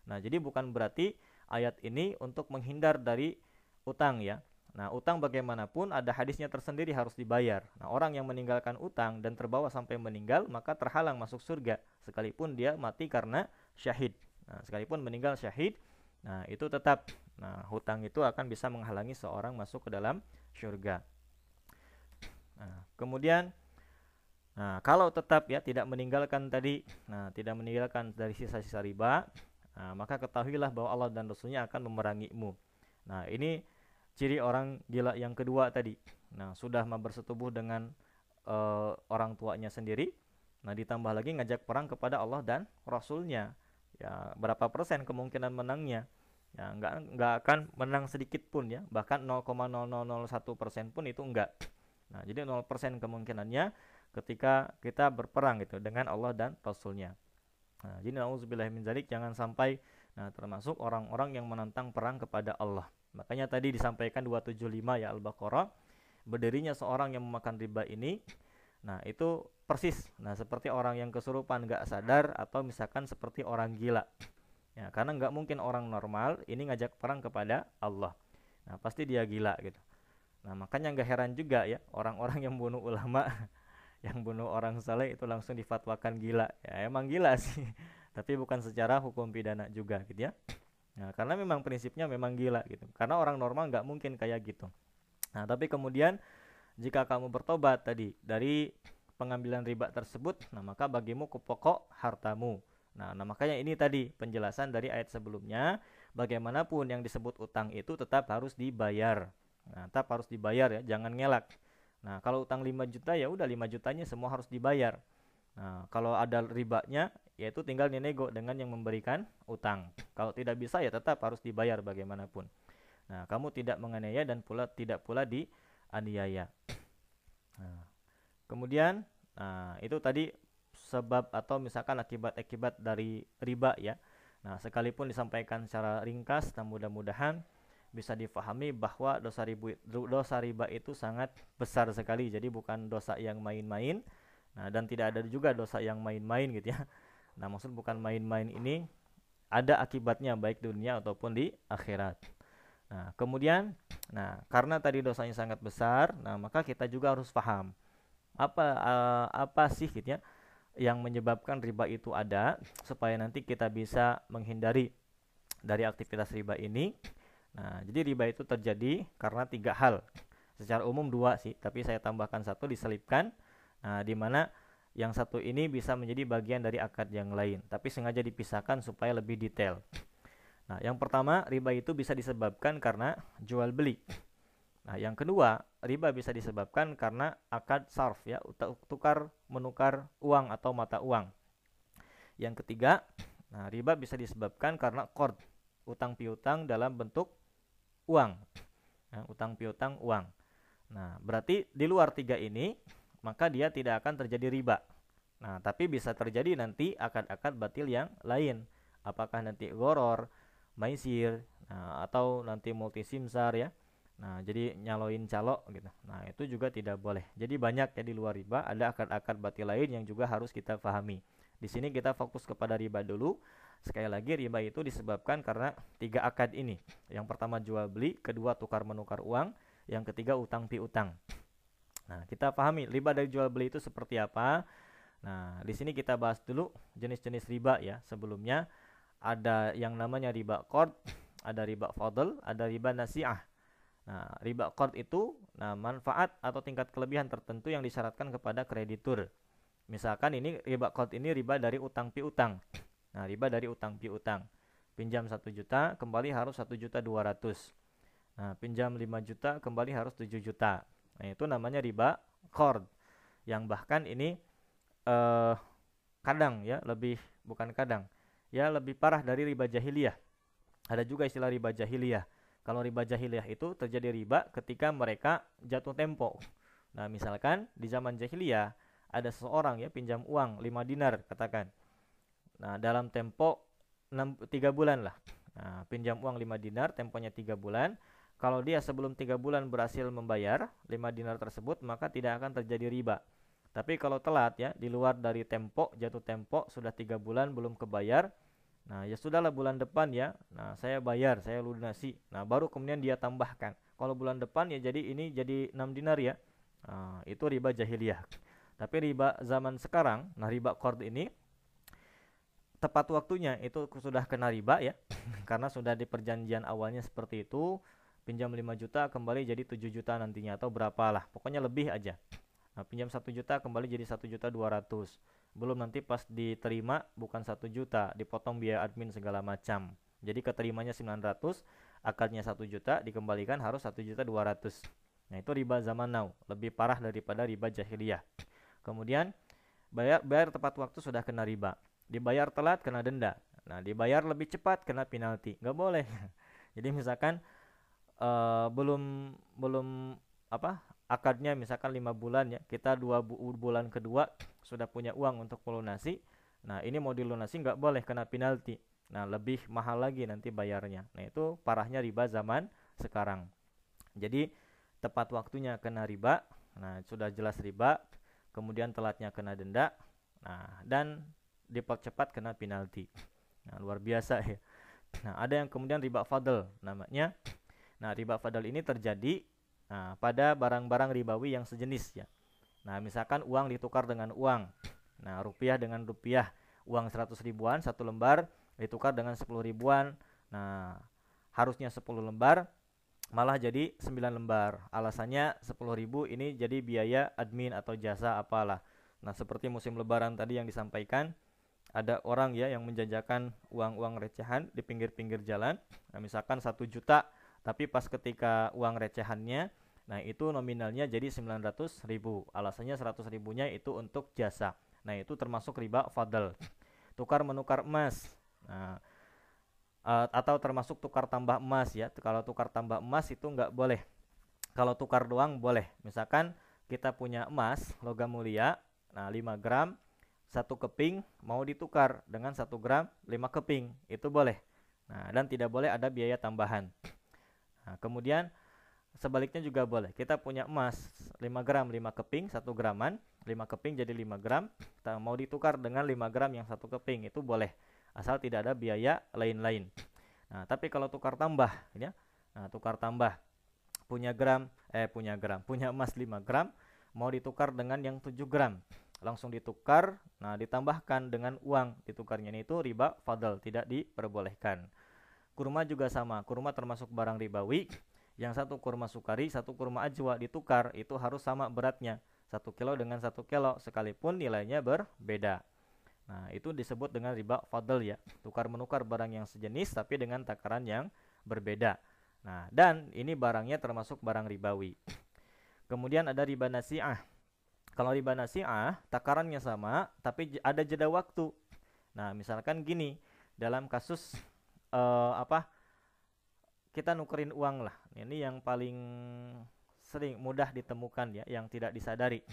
Nah, jadi bukan berarti ayat ini untuk menghindar dari utang ya. Nah, utang bagaimanapun ada hadisnya tersendiri harus dibayar. Nah, orang yang meninggalkan utang dan terbawa sampai meninggal, maka terhalang masuk surga sekalipun dia mati karena syahid. Nah, sekalipun meninggal syahid, nah itu tetap nah hutang itu akan bisa menghalangi seorang masuk ke dalam surga. Nah, kemudian Nah, kalau tetap ya tidak meninggalkan tadi, nah tidak meninggalkan dari sisa-sisa riba, nah, maka ketahuilah bahwa Allah dan Rasulnya akan memerangimu. Nah, ini ciri orang gila yang kedua tadi. Nah, sudah bersetubuh dengan uh, orang tuanya sendiri. Nah, ditambah lagi ngajak perang kepada Allah dan Rasulnya. Ya, berapa persen kemungkinan menangnya? Ya, nggak nggak akan menang sedikit pun ya. Bahkan 0,0001 persen pun itu enggak. Nah, jadi 0 persen kemungkinannya ketika kita berperang gitu dengan Allah dan Rasulnya. Nah, jadi nauzubillah min zalik jangan sampai nah termasuk orang-orang yang menantang perang kepada Allah. Makanya tadi disampaikan 275 ya Al-Baqarah berdirinya seorang yang memakan riba ini nah itu persis nah seperti orang yang kesurupan nggak sadar atau misalkan seperti orang gila. Ya karena nggak mungkin orang normal ini ngajak perang kepada Allah. Nah pasti dia gila gitu. Nah makanya nggak heran juga ya orang-orang yang bunuh ulama yang bunuh orang saleh itu langsung difatwakan gila. Ya emang gila sih. Tapi bukan secara hukum pidana juga gitu ya. Nah, karena memang prinsipnya memang gila gitu. Karena orang normal nggak mungkin kayak gitu. Nah tapi kemudian jika kamu bertobat tadi dari pengambilan riba tersebut nah maka bagimu ke pokok hartamu. Nah, nah makanya ini tadi penjelasan dari ayat sebelumnya. Bagaimanapun yang disebut utang itu tetap harus dibayar. Nah tetap harus dibayar ya jangan ngelak Nah, kalau utang 5 juta ya udah 5 jutanya semua harus dibayar. Nah, kalau ada ribanya yaitu tinggal nego dengan yang memberikan utang. Kalau tidak bisa ya tetap harus dibayar bagaimanapun. Nah, kamu tidak menganiaya dan pula tidak pula dianiaya. Nah, kemudian nah itu tadi sebab atau misalkan akibat-akibat dari riba ya. Nah, sekalipun disampaikan secara ringkas, dan mudah-mudahan bisa difahami bahwa dosa riba, dosa riba itu sangat besar sekali. Jadi bukan dosa yang main-main. Nah, dan tidak ada juga dosa yang main-main gitu ya. Nah, maksud bukan main-main ini ada akibatnya baik dunia ataupun di akhirat. Nah, kemudian nah, karena tadi dosanya sangat besar, nah maka kita juga harus paham apa uh, apa sih gitu ya yang menyebabkan riba itu ada supaya nanti kita bisa menghindari dari aktivitas riba ini Nah, jadi riba itu terjadi karena tiga hal. Secara umum dua sih, tapi saya tambahkan satu diselipkan. Nah, di mana yang satu ini bisa menjadi bagian dari akad yang lain, tapi sengaja dipisahkan supaya lebih detail. Nah, yang pertama, riba itu bisa disebabkan karena jual beli. Nah, yang kedua, riba bisa disebabkan karena akad sarf ya, tukar menukar uang atau mata uang. Yang ketiga, nah riba bisa disebabkan karena qard, utang piutang dalam bentuk uang. Nah, utang piutang uang. Nah, berarti di luar tiga ini maka dia tidak akan terjadi riba. Nah, tapi bisa terjadi nanti akad-akad batil yang lain. Apakah nanti goror, maisir, nah, atau nanti multisimsar ya. Nah, jadi nyaloin calo gitu. Nah, itu juga tidak boleh. Jadi banyak ya di luar riba, ada akad-akad batil lain yang juga harus kita pahami. Di sini kita fokus kepada riba dulu. Sekali lagi riba itu disebabkan karena tiga akad ini. Yang pertama jual beli, kedua tukar menukar uang, yang ketiga utang piutang. Nah, kita pahami riba dari jual beli itu seperti apa. Nah, di sini kita bahas dulu jenis-jenis riba ya. Sebelumnya ada yang namanya riba qard, ada riba fadl, ada riba nasiah. Nah, riba qard itu nah manfaat atau tingkat kelebihan tertentu yang disyaratkan kepada kreditur. Misalkan ini riba qard ini riba dari utang piutang. Nah, riba dari utang piutang. Pinjam 1 juta, kembali harus 1 juta 200. Nah, pinjam 5 juta, kembali harus 7 juta. Nah, itu namanya riba qard. Yang bahkan ini eh kadang ya, lebih bukan kadang. Ya, lebih parah dari riba jahiliyah. Ada juga istilah riba jahiliyah. Kalau riba jahiliyah itu terjadi riba ketika mereka jatuh tempo. Nah, misalkan di zaman jahiliyah ada seseorang ya pinjam uang 5 dinar katakan Nah, dalam tempo 6, 3 bulan lah. Nah, pinjam uang 5 dinar, temponya 3 bulan. Kalau dia sebelum 3 bulan berhasil membayar 5 dinar tersebut, maka tidak akan terjadi riba. Tapi kalau telat ya, di luar dari tempo, jatuh tempo, sudah 3 bulan belum kebayar, Nah, ya sudahlah bulan depan ya. Nah, saya bayar, saya lunasi. Nah, baru kemudian dia tambahkan. Kalau bulan depan ya jadi ini jadi 6 dinar ya. Nah, itu riba jahiliyah. Tapi riba zaman sekarang, nah riba qard ini tepat waktunya. Itu sudah kena riba ya karena sudah di perjanjian awalnya seperti itu. Pinjam 5 juta kembali jadi 7 juta nantinya atau berapa lah. Pokoknya lebih aja. Nah, pinjam 1 juta kembali jadi 1 juta 200 belum nanti pas diterima bukan 1 juta. Dipotong biaya admin segala macam. Jadi keterimanya 900 akarnya 1 juta dikembalikan harus 1 juta 200 nah itu riba zaman now. Lebih parah daripada riba jahiliyah. Kemudian bayar bayar tepat waktu sudah kena riba dibayar telat kena denda. Nah dibayar lebih cepat kena penalti. Nggak boleh. Jadi misalkan uh, belum belum apa akadnya misalkan lima bulan ya kita dua bu bulan kedua sudah punya uang untuk melunasi nah ini mau dilunasi nggak boleh kena penalti. Nah lebih mahal lagi nanti bayarnya. Nah itu parahnya riba zaman sekarang. Jadi tepat waktunya kena riba nah sudah jelas riba kemudian telatnya kena denda nah dan dipercepat kena penalti nah luar biasa ya nah ada yang kemudian riba fadl namanya nah riba fadl ini terjadi Nah, pada barang-barang ribawi yang sejenis ya. Nah, misalkan uang ditukar dengan uang. Nah, rupiah dengan rupiah. Uang 100 ribuan satu lembar ditukar dengan 10 ribuan. Nah, harusnya 10 lembar malah jadi 9 lembar. Alasannya 10 ribu ini jadi biaya admin atau jasa apalah. Nah, seperti musim lebaran tadi yang disampaikan, ada orang ya yang menjajakan uang-uang recehan di pinggir-pinggir jalan. Nah, misalkan 1 juta, tapi pas ketika uang recehannya Nah, itu nominalnya jadi 900 ribu. Alasannya 100 ribunya itu untuk jasa. Nah, itu termasuk riba fadl. Tukar menukar emas. Nah, uh, atau termasuk tukar tambah emas ya. Kalau tukar tambah emas itu nggak boleh. Kalau tukar doang boleh. Misalkan kita punya emas logam mulia, nah 5 gram, satu keping mau ditukar dengan satu gram 5 keping, itu boleh. Nah, dan tidak boleh ada biaya tambahan. Nah, kemudian Sebaliknya juga boleh. Kita punya emas 5 gram 5 keping 1 graman, 5 keping jadi 5 gram. Kita mau ditukar dengan 5 gram yang satu keping itu boleh. Asal tidak ada biaya lain-lain. Nah, tapi kalau tukar tambah ya. Nah, tukar tambah punya gram eh punya gram, punya emas 5 gram mau ditukar dengan yang 7 gram. Langsung ditukar, nah ditambahkan dengan uang ditukarnya itu riba fadl, tidak diperbolehkan. Kurma juga sama, kurma termasuk barang ribawi yang satu kurma sukari, satu kurma ajwa ditukar itu harus sama beratnya. Satu kilo dengan satu kilo sekalipun nilainya berbeda. Nah, itu disebut dengan riba fadl ya. Tukar menukar barang yang sejenis tapi dengan takaran yang berbeda. Nah, dan ini barangnya termasuk barang ribawi. Kemudian ada riba nasi'ah. Kalau riba nasi'ah, takarannya sama tapi ada jeda waktu. Nah, misalkan gini, dalam kasus uh, apa? kita nukerin uang lah. Ini yang paling sering mudah ditemukan ya, yang tidak disadari.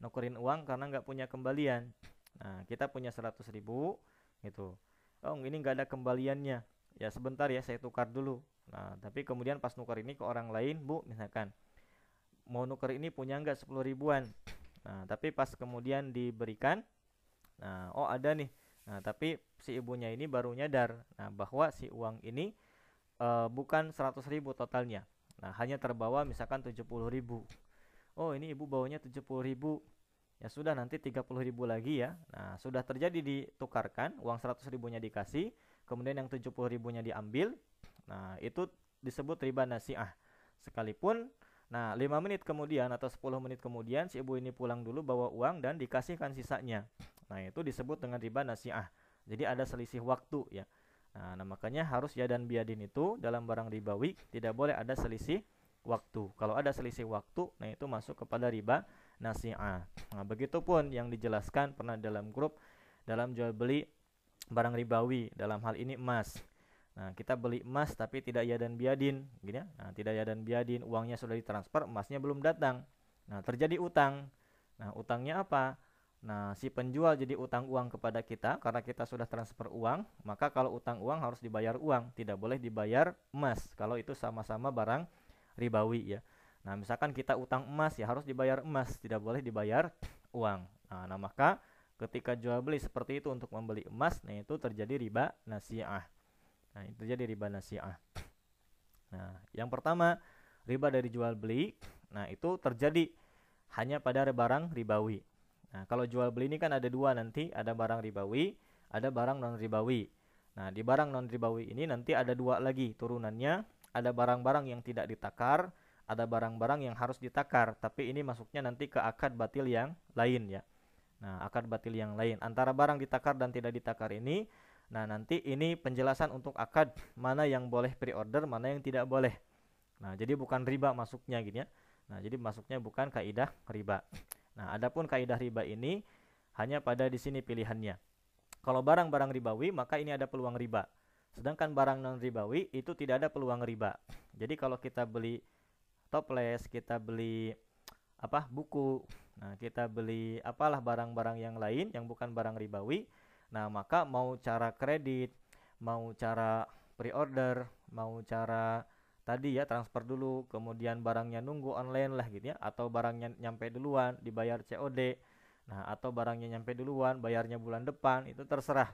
Nukerin uang karena nggak punya kembalian. Nah, kita punya 100 ribu gitu. Oh, ini nggak ada kembaliannya. Ya sebentar ya, saya tukar dulu. Nah, tapi kemudian pas nuker ini ke orang lain, Bu, misalkan mau nuker ini punya nggak 10 ribuan. Nah, tapi pas kemudian diberikan, nah, oh ada nih. Nah, tapi si ibunya ini baru nyadar, nah bahwa si uang ini uh, bukan 100 ribu totalnya. Nah, hanya terbawa misalkan 70 ribu. Oh, ini ibu bawanya 70 ribu. Ya sudah nanti 30 ribu lagi ya. Nah, sudah terjadi ditukarkan, uang 100 ribunya dikasih, kemudian yang 70 ribunya diambil. Nah, itu disebut riba nasiah. Sekalipun Nah, 5 menit kemudian atau 10 menit kemudian si ibu ini pulang dulu bawa uang dan dikasihkan sisanya. Nah, itu disebut dengan riba nasiah. Jadi ada selisih waktu ya. Nah, nah makanya harus ya dan biadin itu dalam barang ribawi tidak boleh ada selisih waktu. Kalau ada selisih waktu, nah itu masuk kepada riba nasi'ah. Nah, begitupun yang dijelaskan pernah dalam grup dalam jual beli barang ribawi dalam hal ini emas. Nah, kita beli emas tapi tidak ya dan biadin, gini ya. Nah, tidak ya dan biadin, uangnya sudah ditransfer, emasnya belum datang. Nah, terjadi utang. Nah, utangnya apa? Nah, si penjual jadi utang uang kepada kita karena kita sudah transfer uang, maka kalau utang uang harus dibayar uang, tidak boleh dibayar emas. Kalau itu sama-sama barang ribawi ya. Nah, misalkan kita utang emas ya harus dibayar emas, tidak boleh dibayar uang. Nah, nah maka ketika jual beli seperti itu untuk membeli emas, nah itu terjadi riba nasiah. Nah, itu terjadi riba nasiah. Nah, yang pertama riba dari jual beli, nah itu terjadi hanya pada barang ribawi. Nah, kalau jual beli ini kan ada dua nanti, ada barang ribawi, ada barang non ribawi. Nah, di barang non ribawi ini nanti ada dua lagi turunannya, ada barang-barang yang tidak ditakar, ada barang-barang yang harus ditakar, tapi ini masuknya nanti ke akad batil yang lain ya. Nah, akad batil yang lain antara barang ditakar dan tidak ditakar ini, nah nanti ini penjelasan untuk akad mana yang boleh pre-order, mana yang tidak boleh. Nah, jadi bukan riba masuknya gitu ya. Nah, jadi masuknya bukan kaidah riba. Nah, adapun kaidah riba ini hanya pada di sini pilihannya. Kalau barang-barang ribawi, maka ini ada peluang riba. Sedangkan barang non ribawi itu tidak ada peluang riba. Jadi kalau kita beli toples, kita beli apa buku. Nah, kita beli apalah barang-barang yang lain yang bukan barang ribawi. Nah, maka mau cara kredit, mau cara pre-order, mau cara tadi ya transfer dulu, kemudian barangnya nunggu online lah gitu ya, atau barangnya nyampe duluan dibayar COD. Nah, atau barangnya nyampe duluan, bayarnya bulan depan, itu terserah.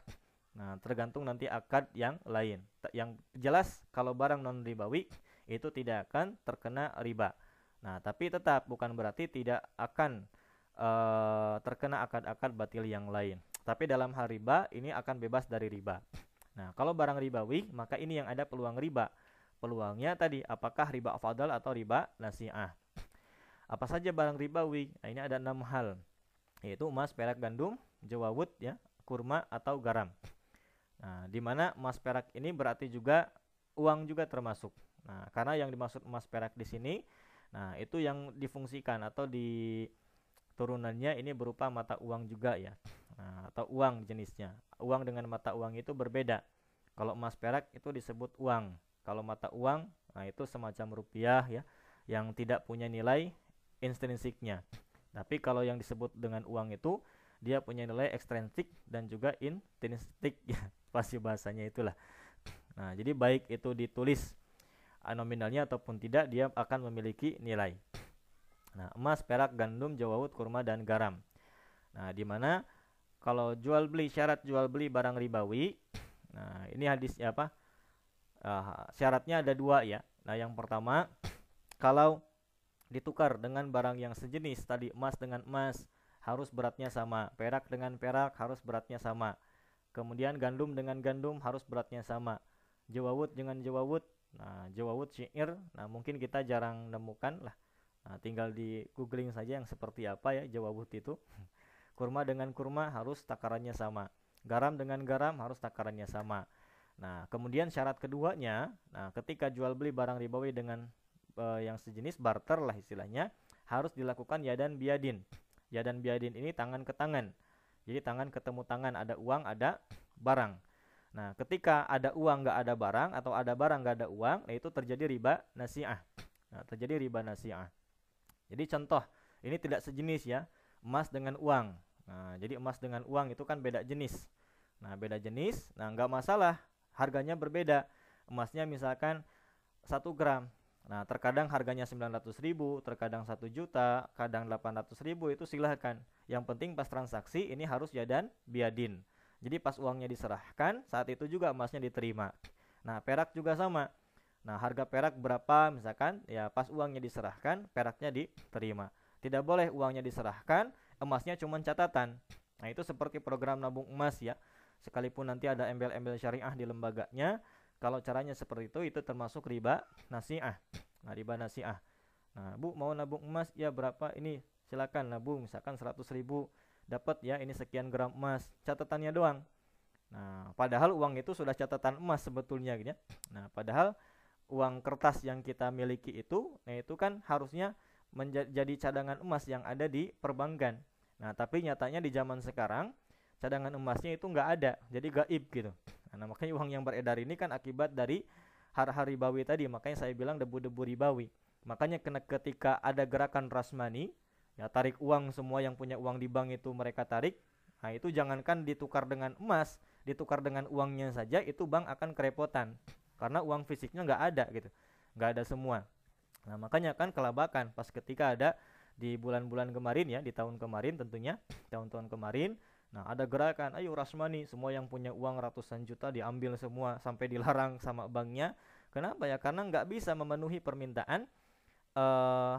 Nah, tergantung nanti akad yang lain. Yang jelas kalau barang non ribawi itu tidak akan terkena riba. Nah, tapi tetap bukan berarti tidak akan uh, terkena akad-akad batil yang lain. Tapi dalam hal riba ini akan bebas dari riba. Nah, kalau barang ribawi, maka ini yang ada peluang riba. Peluangnya tadi apakah riba fadal atau riba nasiah. Apa saja barang ribawi? Nah, ini ada enam hal, yaitu emas, perak, gandum, jawawut, ya, kurma atau garam. Nah, di mana emas perak ini berarti juga uang juga termasuk. Nah, karena yang dimaksud emas perak di sini Nah, itu yang difungsikan atau di turunannya ini berupa mata uang juga ya. Nah, atau uang jenisnya. Uang dengan mata uang itu berbeda. Kalau emas perak itu disebut uang. Kalau mata uang, nah itu semacam rupiah ya yang tidak punya nilai intrinsiknya. Tapi kalau yang disebut dengan uang itu dia punya nilai ekstrinsik dan juga intrinsik ya. Pasti bahasanya itulah. Nah, jadi baik itu ditulis nominalnya ataupun tidak dia akan memiliki nilai. Nah, emas, perak, gandum, jawawut, kurma dan garam. Nah, di mana kalau jual beli syarat jual beli barang ribawi, nah ini hadisnya apa? Uh, syaratnya ada dua ya. Nah, yang pertama kalau ditukar dengan barang yang sejenis tadi emas dengan emas harus beratnya sama, perak dengan perak harus beratnya sama. Kemudian gandum dengan gandum harus beratnya sama. Jawawut dengan jawawut Nah, Jawawut syair, nah mungkin kita jarang nemukan lah. Nah, tinggal di googling saja yang seperti apa ya Jawawut itu. Kurma dengan kurma harus takarannya sama. Garam dengan garam harus takarannya sama. Nah, kemudian syarat keduanya, nah ketika jual beli barang ribawi dengan uh, yang sejenis barter lah istilahnya, harus dilakukan yadan biadin. Yadan biadin ini tangan ke tangan. Jadi tangan ketemu tangan, ada uang, ada barang. Nah, ketika ada uang nggak ada barang atau ada barang nggak ada uang, nah itu terjadi riba nasiah. Nah, terjadi riba nasiah. Jadi contoh, ini tidak sejenis ya, emas dengan uang. Nah, jadi emas dengan uang itu kan beda jenis. Nah, beda jenis, nah nggak masalah, harganya berbeda. Emasnya misalkan 1 gram. Nah, terkadang harganya 900 ribu, terkadang 1 juta, kadang 800 ribu, itu silahkan. Yang penting pas transaksi ini harus jadan biadin. Jadi pas uangnya diserahkan, saat itu juga emasnya diterima. Nah, perak juga sama. Nah, harga perak berapa misalkan ya pas uangnya diserahkan, peraknya diterima. Tidak boleh uangnya diserahkan, emasnya cuma catatan. Nah, itu seperti program nabung emas ya. Sekalipun nanti ada embel-embel syariah di lembaganya, kalau caranya seperti itu itu termasuk riba nasiah. Nah, riba nasiah. Nah, Bu mau nabung emas ya berapa ini? Silakan nabung misalkan 100 ribu dapat ya ini sekian gram emas catatannya doang nah padahal uang itu sudah catatan emas sebetulnya gitu ya nah padahal uang kertas yang kita miliki itu nah itu kan harusnya menjadi cadangan emas yang ada di perbankan. Nah tapi nyatanya di zaman sekarang cadangan emasnya itu nggak ada jadi gaib gitu. Nah makanya uang yang beredar ini kan akibat dari hari-hari ribawi tadi makanya saya bilang debu-debu ribawi. Makanya ketika ada gerakan rasmani ya tarik uang semua yang punya uang di bank itu mereka tarik nah itu jangankan ditukar dengan emas ditukar dengan uangnya saja itu bank akan kerepotan. Karena uang fisiknya nggak ada gitu nggak ada semua nah makanya kan kelabakan pas ketika ada di bulan-bulan kemarin ya di tahun kemarin tentunya tahun-tahun kemarin nah ada gerakan ayo rasmani semua yang punya uang ratusan juta diambil semua sampai dilarang sama banknya kenapa ya karena nggak bisa memenuhi permintaan uh,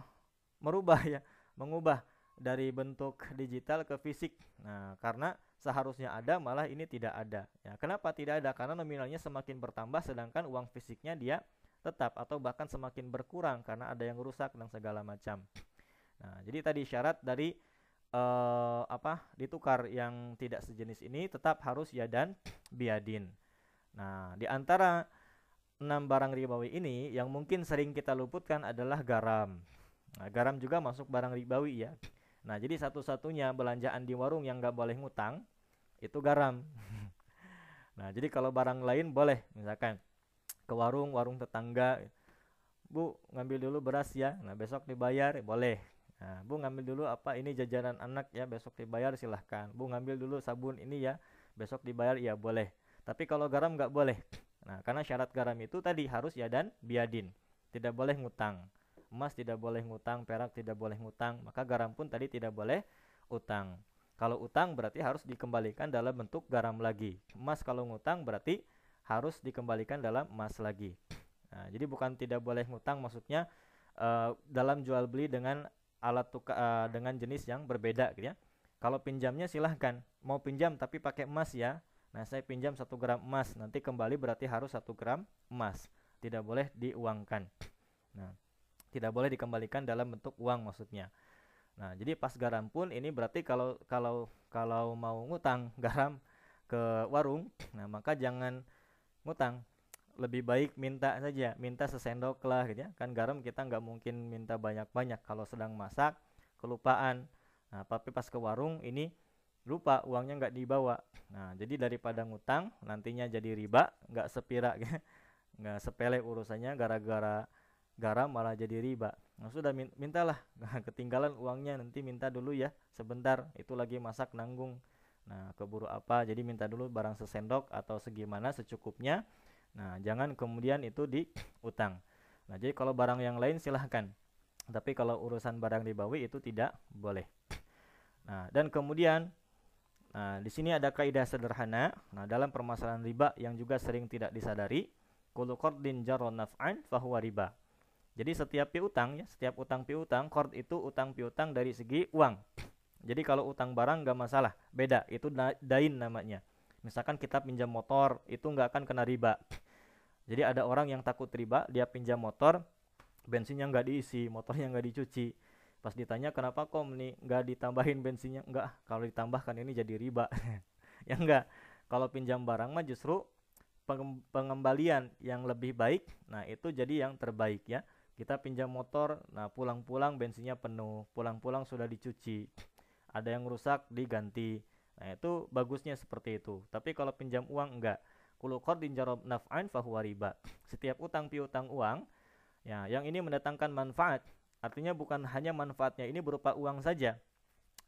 merubah ya mengubah dari bentuk digital ke fisik. Nah, karena seharusnya ada malah ini tidak ada. Ya, kenapa tidak ada? Karena nominalnya semakin bertambah sedangkan uang fisiknya dia tetap atau bahkan semakin berkurang karena ada yang rusak dan segala macam. Nah, jadi tadi syarat dari uh, apa? ditukar yang tidak sejenis ini tetap harus ya dan biadin. Nah, di antara enam barang ribawi ini yang mungkin sering kita luputkan adalah garam. Nah, garam juga masuk barang ribawi ya. Nah, jadi satu-satunya belanjaan di warung yang nggak boleh ngutang itu garam. nah, jadi kalau barang lain boleh, misalkan ke warung, warung tetangga, Bu, ngambil dulu beras ya. Nah, besok dibayar, boleh. Nah, Bu ngambil dulu apa ini jajanan anak ya besok dibayar silahkan. Bu ngambil dulu sabun ini ya besok dibayar ya boleh. Tapi kalau garam nggak boleh. Nah karena syarat garam itu tadi harus ya dan biadin. Tidak boleh ngutang. Emas tidak boleh ngutang, perak tidak boleh ngutang. Maka garam pun tadi tidak boleh utang. Kalau utang berarti harus dikembalikan dalam bentuk garam lagi. Emas kalau ngutang berarti harus dikembalikan dalam emas lagi. Nah, jadi bukan tidak boleh ngutang maksudnya uh, dalam jual beli dengan alat tukar uh, dengan jenis yang berbeda gitu ya. Kalau pinjamnya silahkan mau pinjam tapi pakai emas ya. Nah saya pinjam satu gram emas nanti kembali berarti harus satu gram emas. Tidak boleh diuangkan. Nah tidak boleh dikembalikan dalam bentuk uang maksudnya. Nah jadi pas garam pun ini berarti kalau kalau kalau mau ngutang garam ke warung, nah maka jangan ngutang lebih baik minta saja minta sesendok lah gitu ya. Kan garam kita nggak mungkin minta banyak-banyak. Kalau sedang masak kelupaan. Nah tapi pas ke warung ini lupa uangnya nggak dibawa. Nah jadi daripada ngutang nantinya jadi riba nggak sepira gitu. Nggak sepele urusannya gara-gara garam malah jadi riba. Nah sudah min mintalah. Nah, ketinggalan uangnya nanti minta dulu ya sebentar. Itu lagi masak nanggung nah keburu apa jadi minta dulu barang sesendok atau segimana secukupnya Nah, jangan kemudian itu diutang. Nah, jadi kalau barang yang lain silahkan. Tapi kalau urusan barang dibawi itu tidak boleh. Nah, dan kemudian nah di sini ada kaidah sederhana. Nah, dalam permasalahan riba yang juga sering tidak disadari, kullu qardin jarra naf'an fahuwa riba. Jadi setiap piutang ya, setiap utang piutang, qard itu utang piutang dari segi uang. Jadi kalau utang barang nggak masalah, beda, itu dain namanya. Misalkan kita pinjam motor, itu nggak akan kena riba. Jadi ada orang yang takut riba, dia pinjam motor, bensinnya nggak diisi, motornya nggak dicuci. Pas ditanya kenapa kok nih nggak ditambahin bensinnya? Nggak, kalau ditambahkan ini jadi riba. ya enggak. Kalau pinjam barang mah justru pengembalian yang lebih baik. Nah itu jadi yang terbaik ya. Kita pinjam motor, nah pulang-pulang bensinnya penuh, pulang-pulang sudah dicuci. Ada yang rusak diganti. Nah itu bagusnya seperti itu. Tapi kalau pinjam uang enggak Kulu qardin jarab fahuwa riba. Setiap utang piutang uang ya yang ini mendatangkan manfaat. Artinya bukan hanya manfaatnya ini berupa uang saja.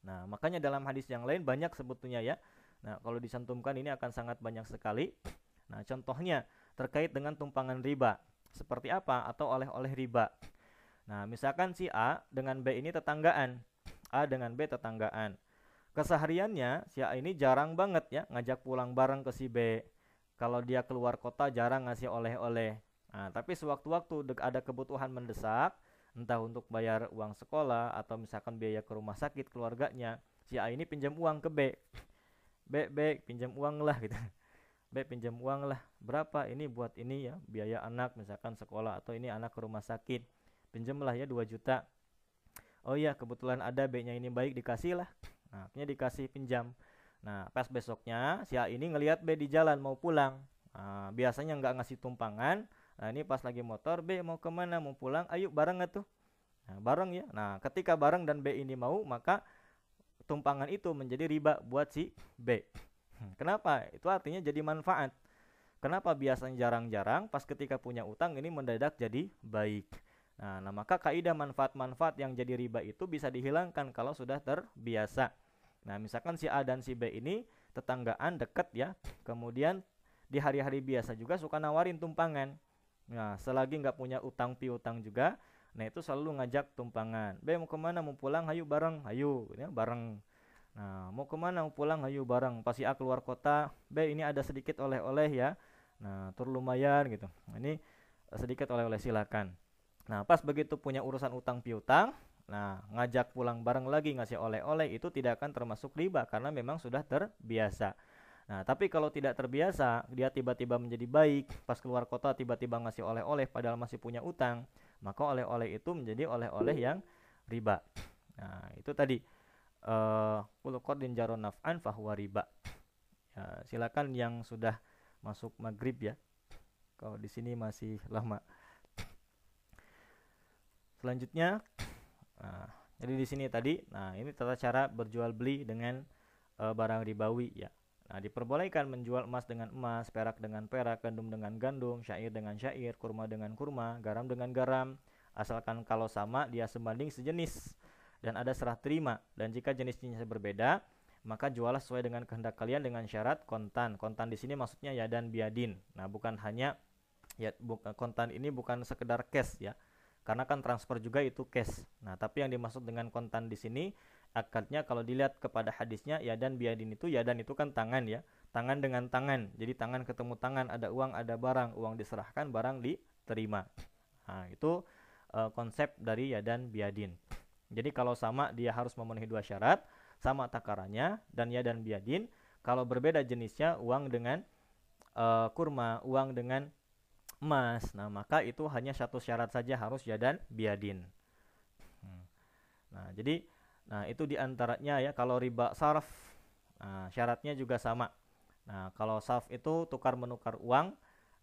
Nah, makanya dalam hadis yang lain banyak sebetulnya ya. Nah, kalau disantumkan ini akan sangat banyak sekali. Nah, contohnya terkait dengan tumpangan riba. Seperti apa atau oleh-oleh riba. Nah, misalkan si A dengan B ini tetanggaan. A dengan B tetanggaan. Kesehariannya si A ini jarang banget ya ngajak pulang bareng ke si B kalau dia keluar kota jarang ngasih oleh-oleh. Nah, tapi sewaktu-waktu ada kebutuhan mendesak, entah untuk bayar uang sekolah atau misalkan biaya ke rumah sakit keluarganya, si A ini pinjam uang ke B. B, B, pinjam uang lah gitu. B pinjam uang lah. Berapa ini buat ini ya, biaya anak misalkan sekolah atau ini anak ke rumah sakit. Pinjamlah ya 2 juta. Oh iya, kebetulan ada B-nya ini baik dikasih lah. Nah, akhirnya dikasih pinjam. Nah, pas besoknya si A ini ngelihat B di jalan mau pulang. Nah, biasanya nggak ngasih tumpangan. Nah, ini pas lagi motor B mau ke mana mau pulang, ayo bareng tuh. Nah, bareng ya. Nah, ketika bareng dan B ini mau, maka tumpangan itu menjadi riba buat si B. Kenapa? Itu artinya jadi manfaat. Kenapa biasanya jarang-jarang, pas ketika punya utang ini mendadak jadi baik. Nah, nah maka kaidah manfaat-manfaat yang jadi riba itu bisa dihilangkan kalau sudah terbiasa. Nah, misalkan si A dan si B ini tetanggaan deket ya. Kemudian di hari-hari biasa juga suka nawarin tumpangan. Nah, selagi nggak punya utang piutang juga, nah itu selalu ngajak tumpangan. B mau ke mana? Mau pulang? Hayu bareng, hayu, ya, bareng. Nah, mau ke mana? Mau pulang? Hayu bareng. Pasti A keluar kota, B ini ada sedikit oleh-oleh ya. Nah, tur lumayan gitu. Nah, ini sedikit oleh-oleh silakan. Nah, pas begitu punya urusan utang piutang, Nah, ngajak pulang bareng lagi ngasih oleh-oleh itu tidak akan termasuk riba karena memang sudah terbiasa. Nah, tapi kalau tidak terbiasa, dia tiba-tiba menjadi baik, pas keluar kota tiba-tiba ngasih oleh-oleh padahal masih punya utang, maka oleh-oleh itu menjadi oleh-oleh yang riba. Nah, itu tadi kulukor uh, jaron naf'an riba. Ya, silakan yang sudah masuk maghrib ya. Kalau di sini masih lama. Selanjutnya Nah, jadi di sini tadi, nah ini tata cara berjual beli dengan e, barang ribawi ya. Nah, diperbolehkan menjual emas dengan emas, perak dengan perak, gandum dengan gandum, syair dengan syair, kurma dengan kurma, garam dengan garam, asalkan kalau sama dia sebanding sejenis. dan ada serah terima. Dan jika jenis-jenisnya berbeda, maka jualah sesuai dengan kehendak kalian dengan syarat kontan. Kontan di sini maksudnya ya dan biadin. Nah, bukan hanya ya bukan kontan ini bukan sekedar cash ya. Karena kan transfer juga itu cash. Nah, tapi yang dimaksud dengan kontan di sini akadnya kalau dilihat kepada hadisnya ya dan biadin itu ya dan itu kan tangan ya. Tangan dengan tangan. Jadi tangan ketemu tangan, ada uang, ada barang, uang diserahkan, barang diterima. Nah, itu uh, konsep dari ya dan biadin. Jadi kalau sama dia harus memenuhi dua syarat, sama takarannya dan ya dan biadin. Kalau berbeda jenisnya uang dengan uh, kurma, uang dengan emas. Nah, maka itu hanya satu syarat saja harus ya dan biadin. Hmm. Nah, jadi nah itu di antaranya ya kalau riba sarf nah, syaratnya juga sama. Nah, kalau sarf itu tukar menukar uang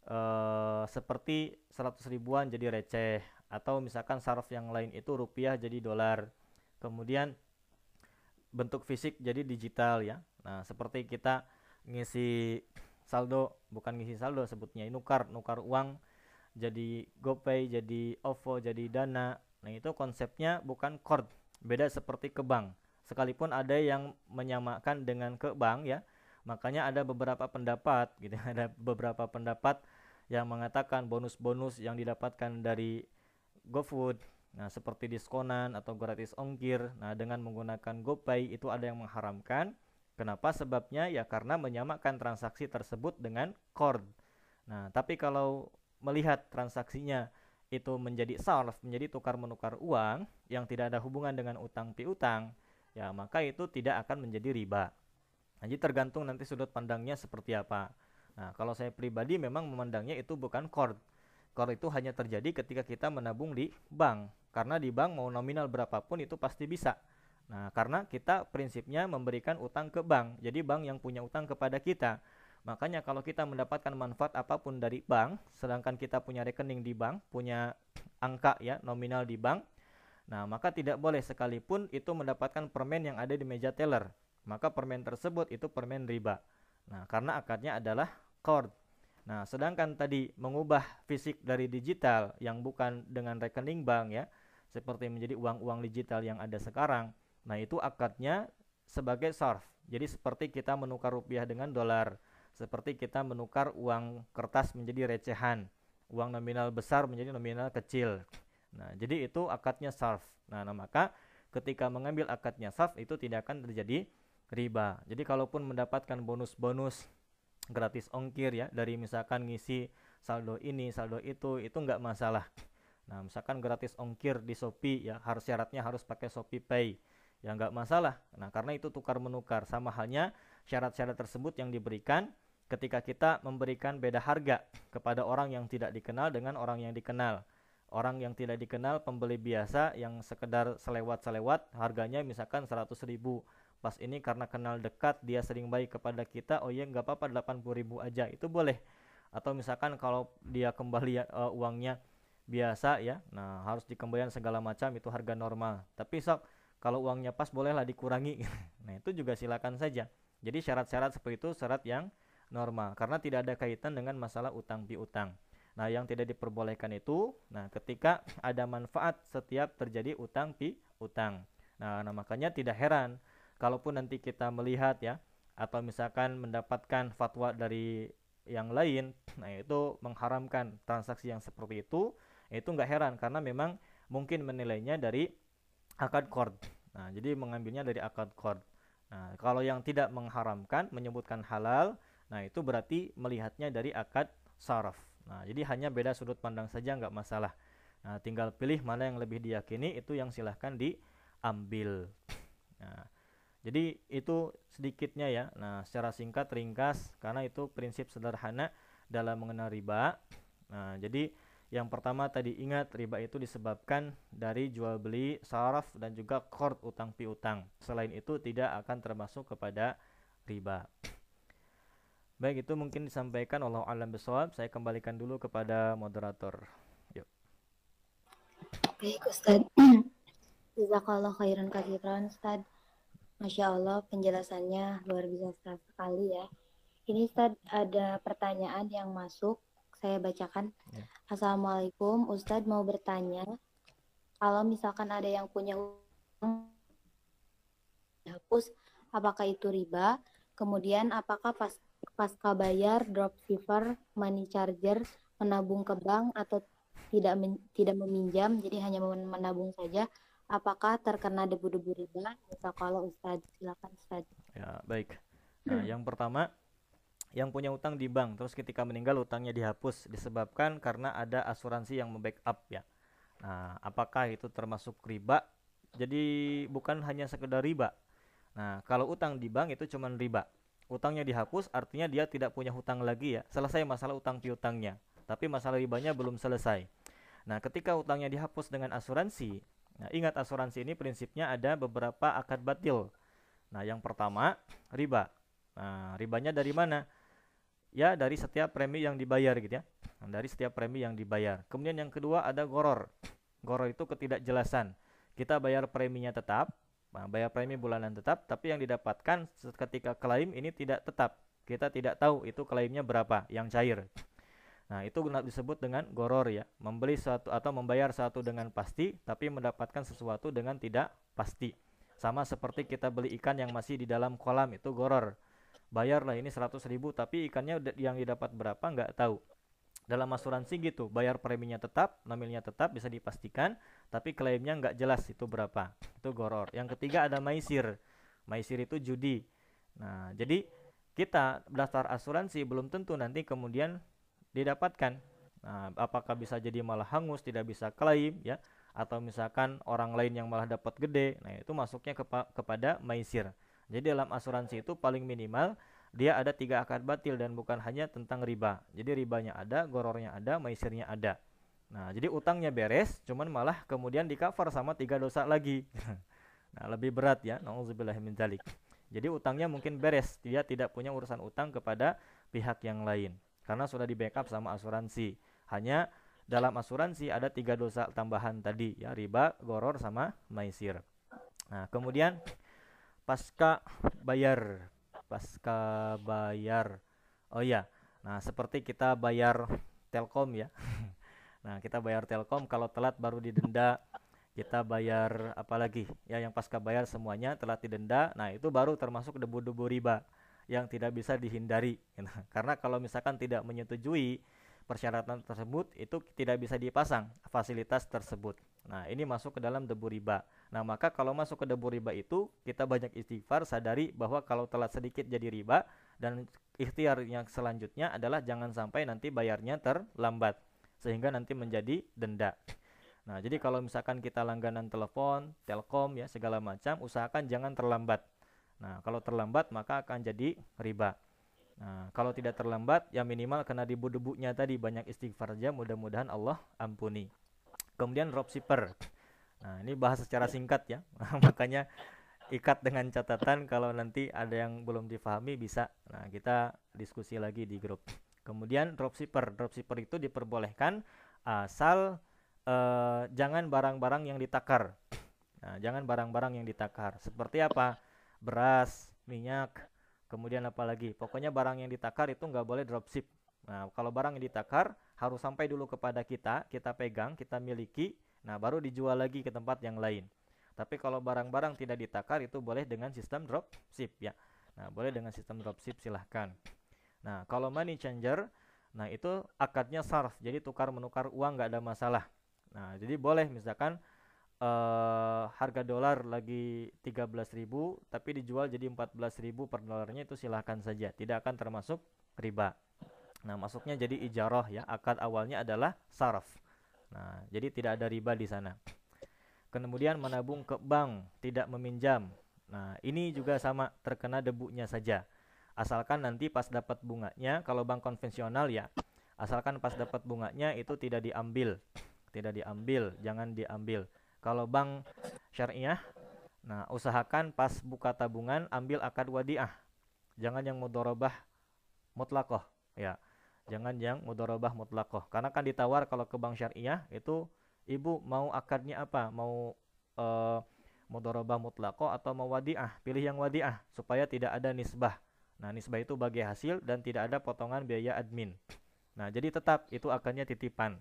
eh, seperti 100 ribuan jadi receh atau misalkan saraf yang lain itu rupiah jadi dolar kemudian bentuk fisik jadi digital ya nah seperti kita ngisi saldo bukan ngisi saldo sebutnya nukar nukar uang jadi GoPay jadi OVO jadi Dana nah itu konsepnya bukan cord beda seperti ke bank sekalipun ada yang menyamakan dengan ke bank ya makanya ada beberapa pendapat gitu ada beberapa pendapat yang mengatakan bonus-bonus yang didapatkan dari GoFood. Nah, seperti diskonan atau gratis ongkir. Nah, dengan menggunakan GoPay itu ada yang mengharamkan. Kenapa? Sebabnya ya karena menyamakan transaksi tersebut dengan cord. Nah, tapi kalau melihat transaksinya itu menjadi sarf, menjadi tukar menukar uang yang tidak ada hubungan dengan utang piutang, ya maka itu tidak akan menjadi riba. Nah, jadi tergantung nanti sudut pandangnya seperti apa. Nah, kalau saya pribadi memang memandangnya itu bukan cord, Core itu hanya terjadi ketika kita menabung di bank. Karena di bank mau nominal berapapun itu pasti bisa. Nah, karena kita prinsipnya memberikan utang ke bank. Jadi bank yang punya utang kepada kita. Makanya kalau kita mendapatkan manfaat apa pun dari bank, sedangkan kita punya rekening di bank, punya angka ya nominal di bank, nah maka tidak boleh sekalipun itu mendapatkan permen yang ada di meja teller. Maka permen tersebut itu permen riba. Nah, karena akadnya adalah cord Nah, sedangkan tadi mengubah fisik dari digital yang bukan dengan rekening bank ya, seperti menjadi uang-uang digital yang ada sekarang. Nah, itu akadnya sebagai sarf. Jadi seperti kita menukar rupiah dengan dolar, seperti kita menukar uang kertas menjadi recehan, uang nominal besar menjadi nominal kecil. Nah, jadi itu akadnya sarf. Nah, nah maka ketika mengambil akadnya sarf itu tidak akan terjadi riba. Jadi kalaupun mendapatkan bonus-bonus gratis ongkir ya dari misalkan ngisi saldo ini saldo itu itu nggak masalah nah misalkan gratis ongkir di Shopee ya harus syaratnya harus pakai Shopee Pay ya nggak masalah. Nah karena itu tukar menukar sama halnya syarat-syarat tersebut yang diberikan ketika kita memberikan beda harga kepada orang yang tidak dikenal dengan orang yang dikenal. Orang yang tidak dikenal pembeli biasa yang sekedar selewat-selewat harganya misalkan 100 ribu. Pas ini karena kenal dekat dia sering baik kepada kita oh iya nggak apa-apa 80 ribu aja. Itu boleh. Atau misalkan kalau dia kembali uh, uangnya biasa ya. Nah harus dikembalikan segala macam itu harga normal. Tapi sok kalau uangnya pas bolehlah dikurangi. Nah itu juga silakan saja. Jadi syarat-syarat seperti itu syarat yang normal. Karena tidak ada kaitan dengan masalah utang piutang. Nah yang tidak diperbolehkan itu nah ketika ada manfaat setiap terjadi utang piutang. Nah, nah makanya tidak heran kalaupun nanti kita melihat ya atau misalkan mendapatkan fatwa dari yang lain nah itu mengharamkan transaksi yang seperti itu itu nggak heran. Karena memang mungkin menilainya dari akad cord. Nah jadi mengambilnya dari akad cord. Nah kalau yang tidak mengharamkan menyebutkan halal nah itu berarti melihatnya dari akad saraf. Nah jadi hanya beda sudut pandang saja nggak masalah. Nah tinggal pilih mana yang lebih diyakini itu yang silahkan diambil. Nah jadi itu sedikitnya ya. Nah, secara singkat ringkas karena itu prinsip sederhana dalam mengenal riba. Nah, jadi yang pertama tadi ingat riba itu disebabkan dari jual beli saraf dan juga kord utang piutang. Selain itu tidak akan termasuk kepada riba. Baik itu mungkin disampaikan Allah alam bisawab. Saya kembalikan dulu kepada moderator. Yuk. Baik Ustaz. Jazakallah khairan kathiran Ustaz. Masya Allah penjelasannya luar biasa sekali ya. Ini Ustadz ada pertanyaan yang masuk, saya bacakan. Ya. Assalamualaikum, Ustadz mau bertanya, kalau misalkan ada yang punya dihapus, apakah itu riba? Kemudian apakah pas pasca bayar, dropshipper, money charger, menabung ke bank atau tidak men, tidak meminjam, jadi hanya menabung saja, apakah terkena debu-debu riba? Bisa kalau Ustaz, silakan Ustaz. Ya, baik. Nah, yang pertama yang punya utang di bank terus ketika meninggal utangnya dihapus disebabkan karena ada asuransi yang membackup ya. Nah, apakah itu termasuk riba? Jadi bukan hanya sekedar riba. Nah, kalau utang di bank itu cuma riba. Utangnya dihapus artinya dia tidak punya hutang lagi ya. Selesai masalah utang piutangnya. Tapi masalah ribanya belum selesai. Nah, ketika utangnya dihapus dengan asuransi, nah ingat asuransi ini prinsipnya ada beberapa akad batil. Nah, yang pertama riba. Nah, ribanya dari mana? Ya dari setiap premi yang dibayar gitu ya. Dari setiap premi yang dibayar. Kemudian yang kedua ada goror. Goror itu ketidakjelasan. Kita bayar preminya tetap nah, bayar premi bulanan tetap tapi yang didapatkan ketika klaim ini tidak tetap. Kita tidak tahu itu klaimnya berapa yang cair. Nah itu disebut dengan goror ya. Membeli suatu atau membayar satu dengan pasti tapi mendapatkan sesuatu dengan tidak pasti. Sama seperti kita beli ikan yang masih di dalam kolam itu goror bayar lah ini 100 ribu tapi ikannya yang didapat berapa nggak tahu. Dalam asuransi gitu bayar preminya tetap namilnya tetap bisa dipastikan tapi klaimnya nggak jelas itu berapa. Itu goror. Yang ketiga ada maisir. Maisir itu judi. Nah jadi kita daftar asuransi belum tentu nanti kemudian didapatkan. Nah apakah bisa jadi malah hangus tidak bisa klaim ya? Atau misalkan orang lain yang malah dapat gede. Nah itu masuknya kepa kepada maisir jadi dalam asuransi itu paling minimal dia ada tiga akad batil dan bukan hanya tentang riba. Jadi ribanya ada, gorornya ada, maisirnya ada. Nah, jadi utangnya beres, cuman malah kemudian di cover sama tiga dosa lagi. nah, lebih berat ya, nauzubillahimin dzalik. Jadi utangnya mungkin beres, dia tidak punya urusan utang kepada pihak yang lain karena sudah di backup sama asuransi. Hanya dalam asuransi ada tiga dosa tambahan tadi ya, riba, goror sama maisir. Nah, kemudian pasca bayar. Pasca bayar. Oh ya nah seperti kita bayar telkom ya. Nah kita bayar telkom kalau telat baru didenda. Kita bayar apalagi ya yang pasca bayar semuanya telat didenda. Nah itu baru termasuk debu-debu riba yang tidak bisa dihindari. Karena kalau misalkan tidak menyetujui persyaratan tersebut itu tidak bisa dipasang fasilitas tersebut. Nah, ini masuk ke dalam debu riba. Nah, maka kalau masuk ke debu riba itu kita banyak istighfar sadari bahwa kalau telat sedikit jadi riba dan ikhtiar yang selanjutnya adalah jangan sampai nanti bayarnya terlambat sehingga nanti menjadi denda. Nah, jadi kalau misalkan kita langganan telepon, telkom ya segala macam usahakan jangan terlambat. Nah, kalau terlambat maka akan jadi riba. Nah, kalau tidak terlambat, ya minimal kena debu-debunya tadi banyak istighfar aja. Mudah-mudahan Allah ampuni. Kemudian dropshipper. Nah, ini bahas secara singkat ya. Makanya ikat dengan catatan kalau nanti ada yang belum difahami bisa. Nah, kita diskusi lagi di grup. Kemudian dropshipper. Dropshipper itu diperbolehkan asal uh, jangan barang-barang yang ditakar. Nah, jangan barang-barang yang ditakar. Seperti apa? Beras, minyak, kemudian apa lagi pokoknya barang yang ditakar itu nggak boleh dropship nah kalau barang yang ditakar harus sampai dulu kepada kita kita pegang kita miliki nah baru dijual lagi ke tempat yang lain. Tapi kalau barang-barang tidak ditakar itu boleh dengan sistem dropship ya. Nah boleh dengan sistem dropship silahkan. Nah kalau money changer nah itu akadnya sarf jadi tukar menukar uang nggak ada masalah. Nah jadi boleh misalkan uh, harga dolar lagi 13.000 tapi dijual jadi 14.000 per dolarnya itu silahkan saja tidak akan termasuk riba nah masuknya jadi ijarah ya akad awalnya adalah saraf nah jadi tidak ada riba di sana. Kemudian menabung ke bank tidak meminjam. Nah ini juga sama terkena debunya saja. Asalkan nanti pas dapat bunganya kalau bank konvensional ya asalkan pas dapat bunganya itu tidak diambil. Tidak diambil jangan diambil. Kalau bank syariah, nah usahakan pas buka tabungan ambil akad wadiah. Jangan yang mudorobah mutlakoh, ya. Jangan yang mudorobah mutlakoh. Karena kan ditawar kalau ke bank syariah itu ibu mau akadnya apa? Mau uh, mudorobah mutlakoh atau mau wadiah? Pilih yang wadiah supaya tidak ada nisbah. Nah, nisbah itu bagi hasil dan tidak ada potongan biaya admin. Nah, jadi tetap itu akannya titipan.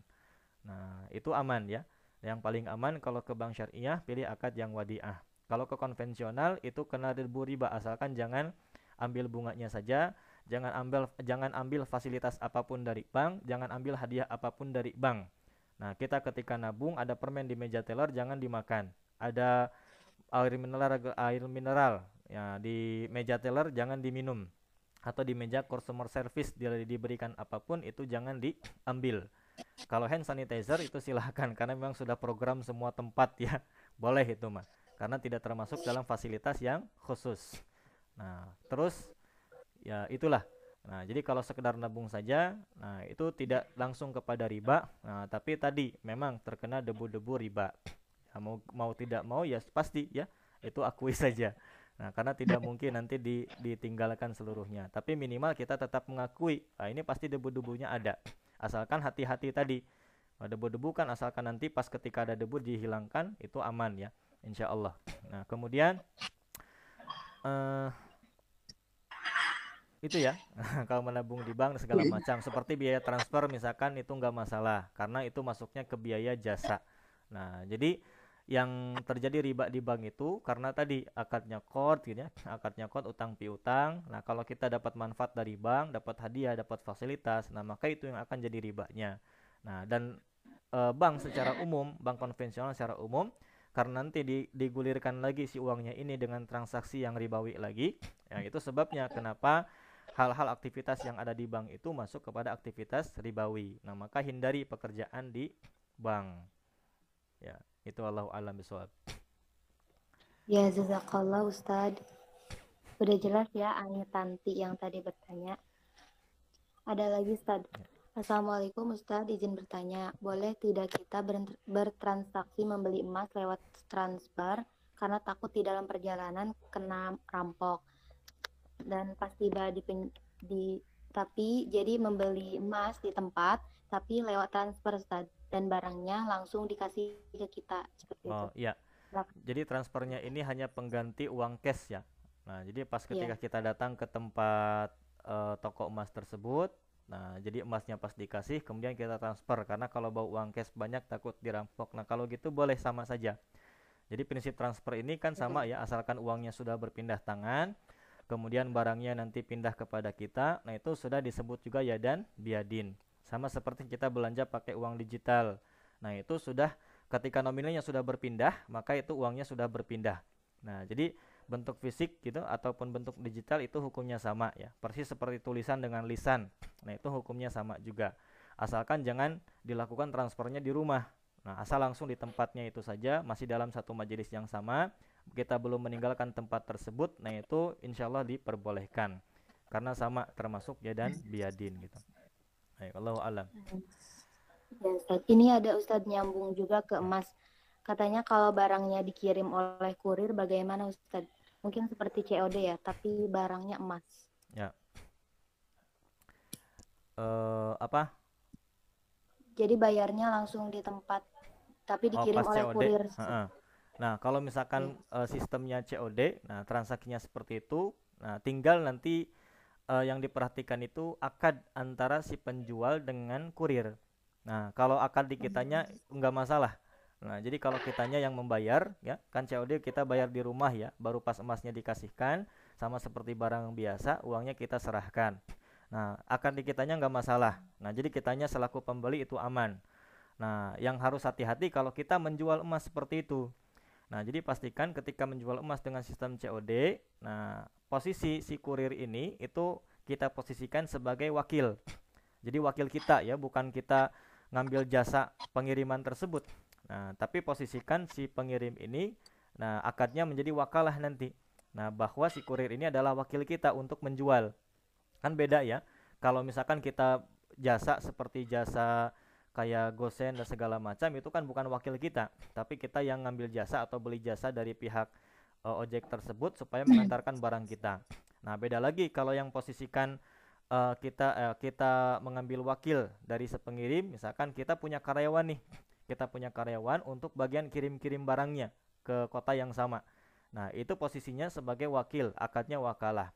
Nah, itu aman ya. Yang paling aman kalau ke bank syariah pilih akad yang wadiah. Kalau ke konvensional itu kena debu riba asalkan jangan ambil bunganya saja, jangan ambil jangan ambil fasilitas apa pun dari bank, jangan ambil hadiah apa pun dari bank. Nah, kita ketika nabung ada permen di meja teller jangan dimakan. Ada air mineral air mineral ya di meja teller jangan diminum atau di meja customer service dia diberikan apa pun itu jangan diambil. Kalau hand sanitizer itu silahkan karena memang sudah program semua tempat ya boleh itu mah karena tidak termasuk dalam fasilitas yang khusus. Nah terus ya itulah. Nah jadi kalau sekedar nabung saja, nah itu tidak langsung kepada riba. Nah tapi tadi memang terkena debu-debu riba. Ya, mau mau tidak mau ya pasti ya itu akui saja. Nah, karena tidak mungkin nanti di, ditinggalkan seluruhnya. Tapi minimal kita tetap mengakui, nah ini pasti debu-debunya ada. Asalkan hati-hati tadi. Nah, debu-debu kan asalkan nanti pas ketika ada debu dihilangkan, itu aman ya. Insya Allah. Nah, kemudian uh, itu ya kalau menabung di bank segala macam. Seperti biaya transfer misalkan itu nggak masalah karena itu masuknya ke biaya jasa. Nah jadi yang terjadi riba di bank itu karena tadi akadnya kod gitu ya akadnya kod utang piutang nah kalau kita dapat manfaat dari bank dapat hadiah dapat fasilitas nah maka itu yang akan jadi ribanya. Nah dan e, bank secara umum bank konvensional secara umum karena nanti di, digulirkan lagi si uangnya ini dengan transaksi yang ribawi lagi. Ya itu sebabnya kenapa hal-hal aktivitas yang ada di bank itu masuk kepada aktivitas ribawi nah maka hindari pekerjaan di bank ya itu Allah alam bisawab. Ya jazakallah Ustad. Udah jelas ya Ani Tanti yang tadi bertanya. Ada lagi Ustad. Ya. Assalamualaikum Ustad, izin bertanya, boleh tidak kita bertransaksi membeli emas lewat transfer karena takut di dalam perjalanan kena rampok dan pas tiba di, di tapi jadi membeli emas di tempat tapi lewat transfer dan barangnya langsung dikasih ke kita seperti oh, itu. Oh iya. Jadi transfernya ini hanya pengganti uang cash ya. Nah, jadi pas iya. ketika yeah. kita datang ke tempat uh, toko emas tersebut, nah jadi emasnya pas dikasih kemudian kita transfer karena kalau bawa uang cash banyak takut dirampok. Nah, kalau gitu boleh sama saja. Jadi prinsip transfer ini kan sama ya asalkan uangnya sudah berpindah tangan, kemudian barangnya nanti pindah kepada kita. Nah, itu sudah disebut juga ya dan biadin. Sama seperti kita belanja pakai uang digital. Nah, itu sudah ketika nominalnya sudah berpindah, maka itu uangnya sudah berpindah. Nah, jadi bentuk fisik gitu ataupun bentuk digital itu hukumnya sama ya. Persis seperti tulisan dengan lisan. Nah, itu hukumnya sama juga. Asalkan jangan dilakukan transfernya di rumah. Nah, asal langsung di tempatnya itu saja, masih dalam satu majelis yang sama, kita belum meninggalkan tempat tersebut, nah itu insya Allah diperbolehkan. Karena sama termasuk ya dan biadin gitu. Baik, Allah alam. Ya, Ustaz. Ini ada Ustadz nyambung juga ke emas. Katanya kalau barangnya dikirim oleh kurir bagaimana Ustadz? Mungkin seperti COD ya, tapi barangnya emas. Ya. Uh, apa? Jadi bayarnya langsung di tempat, tapi oh, dikirim oh, oleh COD. kurir. Uh -uh. Nah, kalau misalkan ya. uh, sistemnya COD, nah transaksinya seperti itu, nah tinggal nanti uh, yang diperhatikan itu akad antara si penjual dengan kurir. Nah, kalau akad di kitanya nggak masalah. Nah, jadi kalau kitanya yang membayar, ya kan COD kita bayar di rumah ya, baru pas emasnya dikasihkan, sama seperti barang biasa, uangnya kita serahkan. Nah, akad di kitanya nggak masalah. Nah, jadi kitanya selaku pembeli itu aman. Nah, yang harus hati-hati kalau kita menjual emas seperti itu. Nah, jadi pastikan ketika menjual emas dengan sistem COD, nah posisi si kurir ini itu kita posisikan sebagai wakil. Jadi wakil kita ya, bukan kita ngambil jasa pengiriman tersebut. Nah, tapi posisikan si pengirim ini nah akadnya menjadi wakalah nanti. Nah, bahwa si kurir ini adalah wakil kita untuk menjual. Kan beda ya. Kalau misalkan kita jasa seperti jasa kayak gosen dan segala macam itu kan bukan wakil kita, tapi kita yang ngambil jasa atau beli jasa dari pihak uh, ojek tersebut supaya mengantarkan barang kita. Nah, beda lagi kalau yang posisikan uh, kita uh, kita mengambil wakil dari sepengirim, misalkan kita punya karyawan nih. Kita punya karyawan untuk bagian kirim-kirim barangnya ke kota yang sama. Nah, itu posisinya sebagai wakil, akadnya wakalah.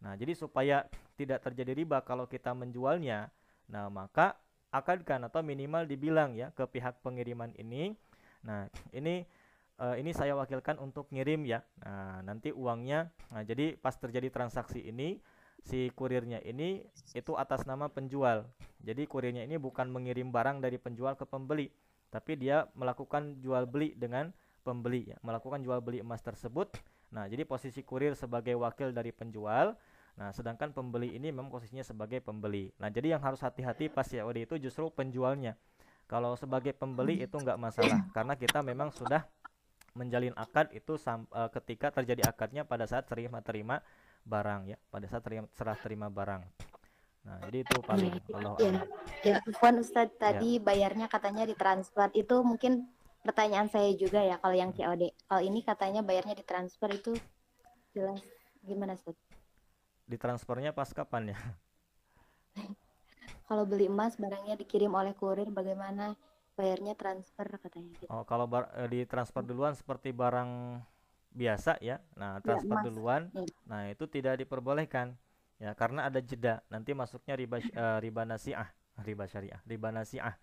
Nah, jadi supaya tidak terjadi riba kalau kita menjualnya, nah maka akadkan atau minimal dibilang ya ke pihak pengiriman ini. Nah, ini uh, ini saya wakilkan untuk ngirim ya. Nah, nanti uangnya nah jadi pas terjadi transaksi ini si kurirnya ini itu atas nama penjual. Jadi kurirnya ini bukan mengirim barang dari penjual ke pembeli, tapi dia melakukan jual beli dengan pembeli ya, melakukan jual beli emas tersebut. Nah, jadi posisi kurir sebagai wakil dari penjual. Nah, sedangkan pembeli ini memang posisinya sebagai pembeli. Nah, jadi yang harus hati-hati pas COD itu justru penjualnya. Kalau sebagai pembeli itu nggak masalah karena kita memang sudah menjalin akad itu uh, ketika terjadi akadnya pada saat terima terima barang ya pada saat terima, serah terima barang nah jadi itu paling ya, Allah ya, ya Puan Ustadz ya. tadi ya. bayarnya katanya ditransfer itu mungkin pertanyaan saya juga ya kalau yang COD kalau ini katanya bayarnya ditransfer itu jelas gimana Ustadz ditransfernya pas kapan ya kalau beli emas barangnya dikirim oleh kurir bagaimana bayarnya transfer katanya gitu. oh kalau bar, eh, ditransfer duluan seperti barang biasa ya. Nah, ya, transfer ya, duluan. Ya. Nah, itu tidak diperbolehkan ya karena ada jeda. Nanti masuknya riba uh, riba nasiah, riba syariah, riba nasiah.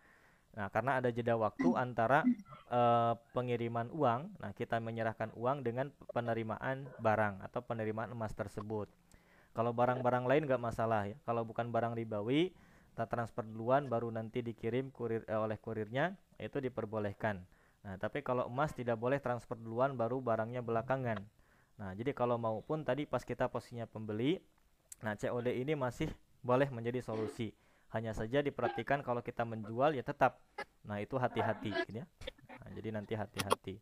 Nah, karena ada jeda waktu antara uh, pengiriman uang, nah kita menyerahkan uang dengan penerimaan barang atau penerimaan emas tersebut. Kalau barang-barang lain nggak masalah ya. Kalau bukan barang ribawi, kita transfer duluan baru nanti dikirim kurir eh, oleh kurirnya, itu diperbolehkan. Nah, tapi kalau emas tidak boleh transfer duluan baru barangnya belakangan. Nah, jadi kalau maupun tadi pas kita posisinya pembeli, nah COD ini masih boleh menjadi solusi. Hanya saja diperhatikan kalau kita menjual ya tetap. Nah, itu hati-hati gitu ya. Nah, jadi nanti hati-hati.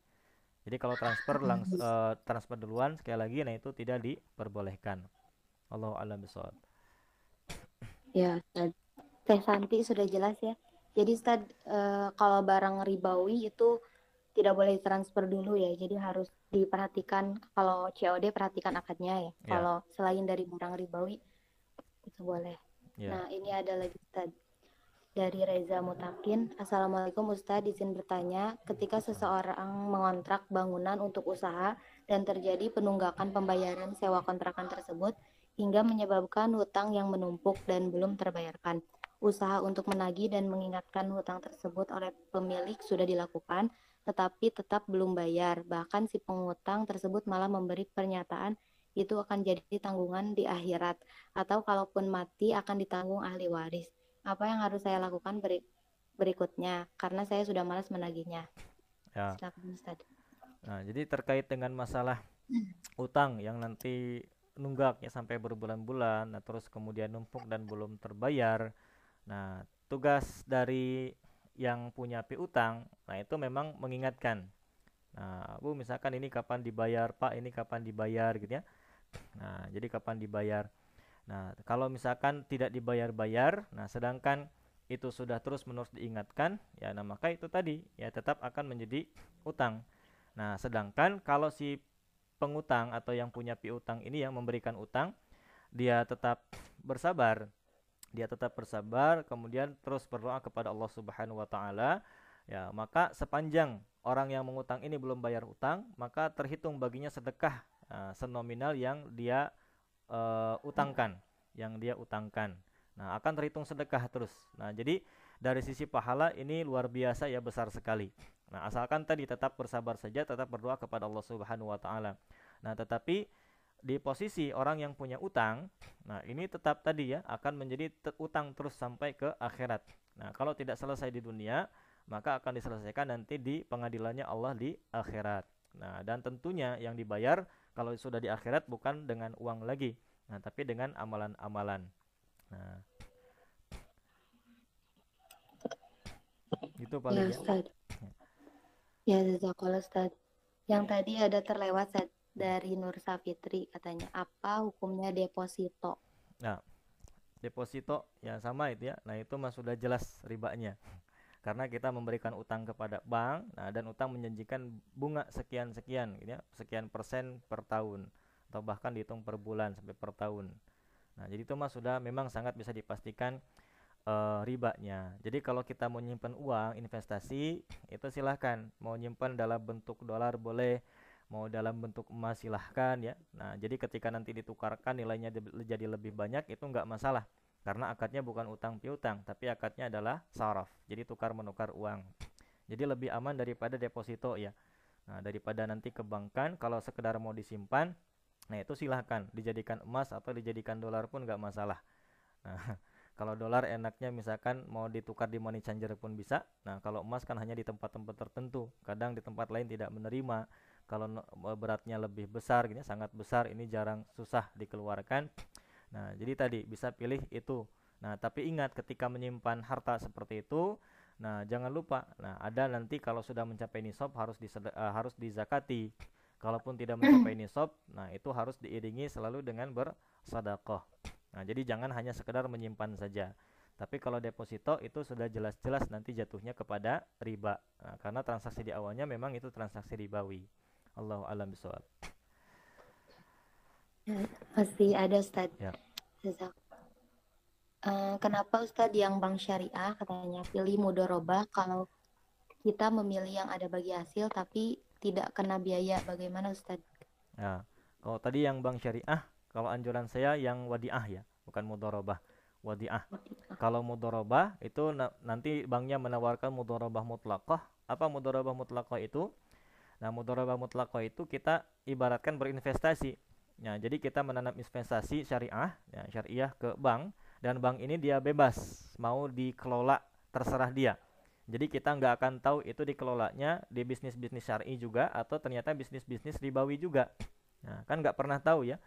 Jadi kalau transfer langsung uh, transfer duluan sekali lagi nah itu tidak diperbolehkan. Allah alam bisawab. Ya, Teh Santi sudah jelas ya. Jadi Ustaz, uh, kalau barang ribawi itu tidak boleh transfer dulu ya. Jadi harus diperhatikan kalau COD perhatikan akadnya ya. Yeah. Kalau selain dari barang ribawi itu boleh. Yeah. Nah, ini ada lagi Ustaz. Dari Reza Mutakin, Assalamualaikum Ustaz, izin bertanya, ketika seseorang mengontrak bangunan untuk usaha dan terjadi penunggakan pembayaran sewa kontrakan tersebut hingga menyebabkan hutang yang menumpuk dan belum terbayarkan Usaha untuk menagih dan mengingatkan hutang tersebut oleh pemilik sudah dilakukan, tetapi tetap belum bayar. Bahkan si pengutang tersebut malah memberi pernyataan itu akan jadi tanggungan di akhirat, atau kalaupun mati akan ditanggung ahli waris. Apa yang harus saya lakukan beri berikutnya? Karena saya sudah malas menagihnya. Ya. Nah, jadi terkait dengan masalah utang yang nanti nunggak ya sampai berbulan-bulan, nah, terus kemudian numpuk dan belum terbayar. Nah, tugas dari yang punya piutang, nah itu memang mengingatkan. Nah, Bu misalkan ini kapan dibayar, Pak ini kapan dibayar gitu ya. Nah, jadi kapan dibayar. Nah, kalau misalkan tidak dibayar-bayar, nah sedangkan itu sudah terus-menerus diingatkan, ya nah maka itu tadi ya tetap akan menjadi utang. Nah, sedangkan kalau si pengutang atau yang punya piutang ini yang memberikan utang, dia tetap bersabar, dia tetap bersabar kemudian terus berdoa kepada Allah Subhanahu wa taala. Ya maka sepanjang orang yang mengutang ini belum bayar utang maka terhitung baginya sedekah uh, senominal yang dia uh, utangkan yang dia utangkan. Nah akan terhitung sedekah terus. Nah jadi dari sisi pahala ini luar biasa ya besar sekali nah asalkan tadi tetap bersabar saja tetap berdoa kepada Allah Subhanahu wa taala nah tetapi di posisi orang yang punya utang, nah ini tetap tadi ya akan menjadi utang terus sampai ke akhirat. Nah, kalau tidak selesai di dunia, maka akan diselesaikan nanti di pengadilannya Allah di akhirat. Nah, dan tentunya yang dibayar kalau sudah di akhirat bukan dengan uang lagi, nah tapi dengan amalan-amalan. Nah, itu paling ya. Ustaz. Ya, jazakallah Ustaz. Yang tadi ada terlewat Ustaz dari Nur Safitri katanya apa hukumnya deposito? Nah deposito ya sama itu ya. Nah itu mas sudah jelas ribanya. Karena kita memberikan utang kepada bank nah dan utang menjanjikan bunga sekian sekian gitu ya. Sekian persen per tahun atau bahkan dihitung per bulan sampai per tahun. Nah jadi itu mas sudah memang sangat bisa dipastikan uh, ribanya. Jadi kalau kita mau nyimpan uang investasi itu silahkan. Mau nyimpan dalam bentuk dolar boleh, mau dalam bentuk emas silahkan ya. Nah jadi ketika nanti ditukarkan nilainya jadi lebih banyak itu nggak masalah. Karena akadnya bukan utang piutang tapi akadnya adalah saraf. Jadi tukar menukar uang. Jadi lebih aman daripada deposito ya. Nah, daripada nanti ke bank kan kalau sekedar mau disimpan, nah itu silahkan. Dijadikan emas atau dijadikan dolar pun nggak masalah. Nah, kalau dolar enaknya misalkan mau ditukar di money changer pun bisa. Nah, kalau emas kan hanya di tempat-tempat tertentu. Kadang di tempat lain tidak menerima. Kalau beratnya lebih besar, gini sangat besar, ini jarang susah dikeluarkan. Nah, jadi tadi bisa pilih itu. Nah, tapi ingat ketika menyimpan harta seperti itu, Nah, jangan lupa. Nah, ada nanti kalau sudah mencapai nisab harus dised- uh, harus dizakati. Kalaupun tidak mencapai nisab, nah itu harus diiringi selalu dengan bersedekah. Nah, jadi jangan hanya sekedar menyimpan saja. Tapi kalau deposito itu sudah jelas-jelas nanti jatuhnya kepada riba. Nah, karena transaksi di awalnya memang itu transaksi ribawi. Allahu alam bisawab. Pasti ada Ustaz. Ya. Uh, kenapa Ustadz yang bank syariah katanya pilih mudoroba kalau kita memilih yang ada bagi hasil tapi tidak kena biaya bagaimana Ustadz? Ya, kalau tadi yang bank syariah, kalau anjuran saya yang wadiah ya, bukan mudoroba. Wadiah. Kalau mudoroba itu na nanti banknya menawarkan mudorobah mutlakoh. Apa mudorobah mutlakoh itu? Nah, mudorobah mutlakoh itu kita ibaratkan berinvestasi. Ya, jadi kita menanam investasi syariah, ya, syariah ke bank dan bank ini dia bebas mau dikelola terserah dia. Jadi kita nggak akan tahu itu dikelolanya di bisnis-bisnis syari juga atau ternyata bisnis-bisnis ribawi juga. Nah, kan nggak pernah tahu ya.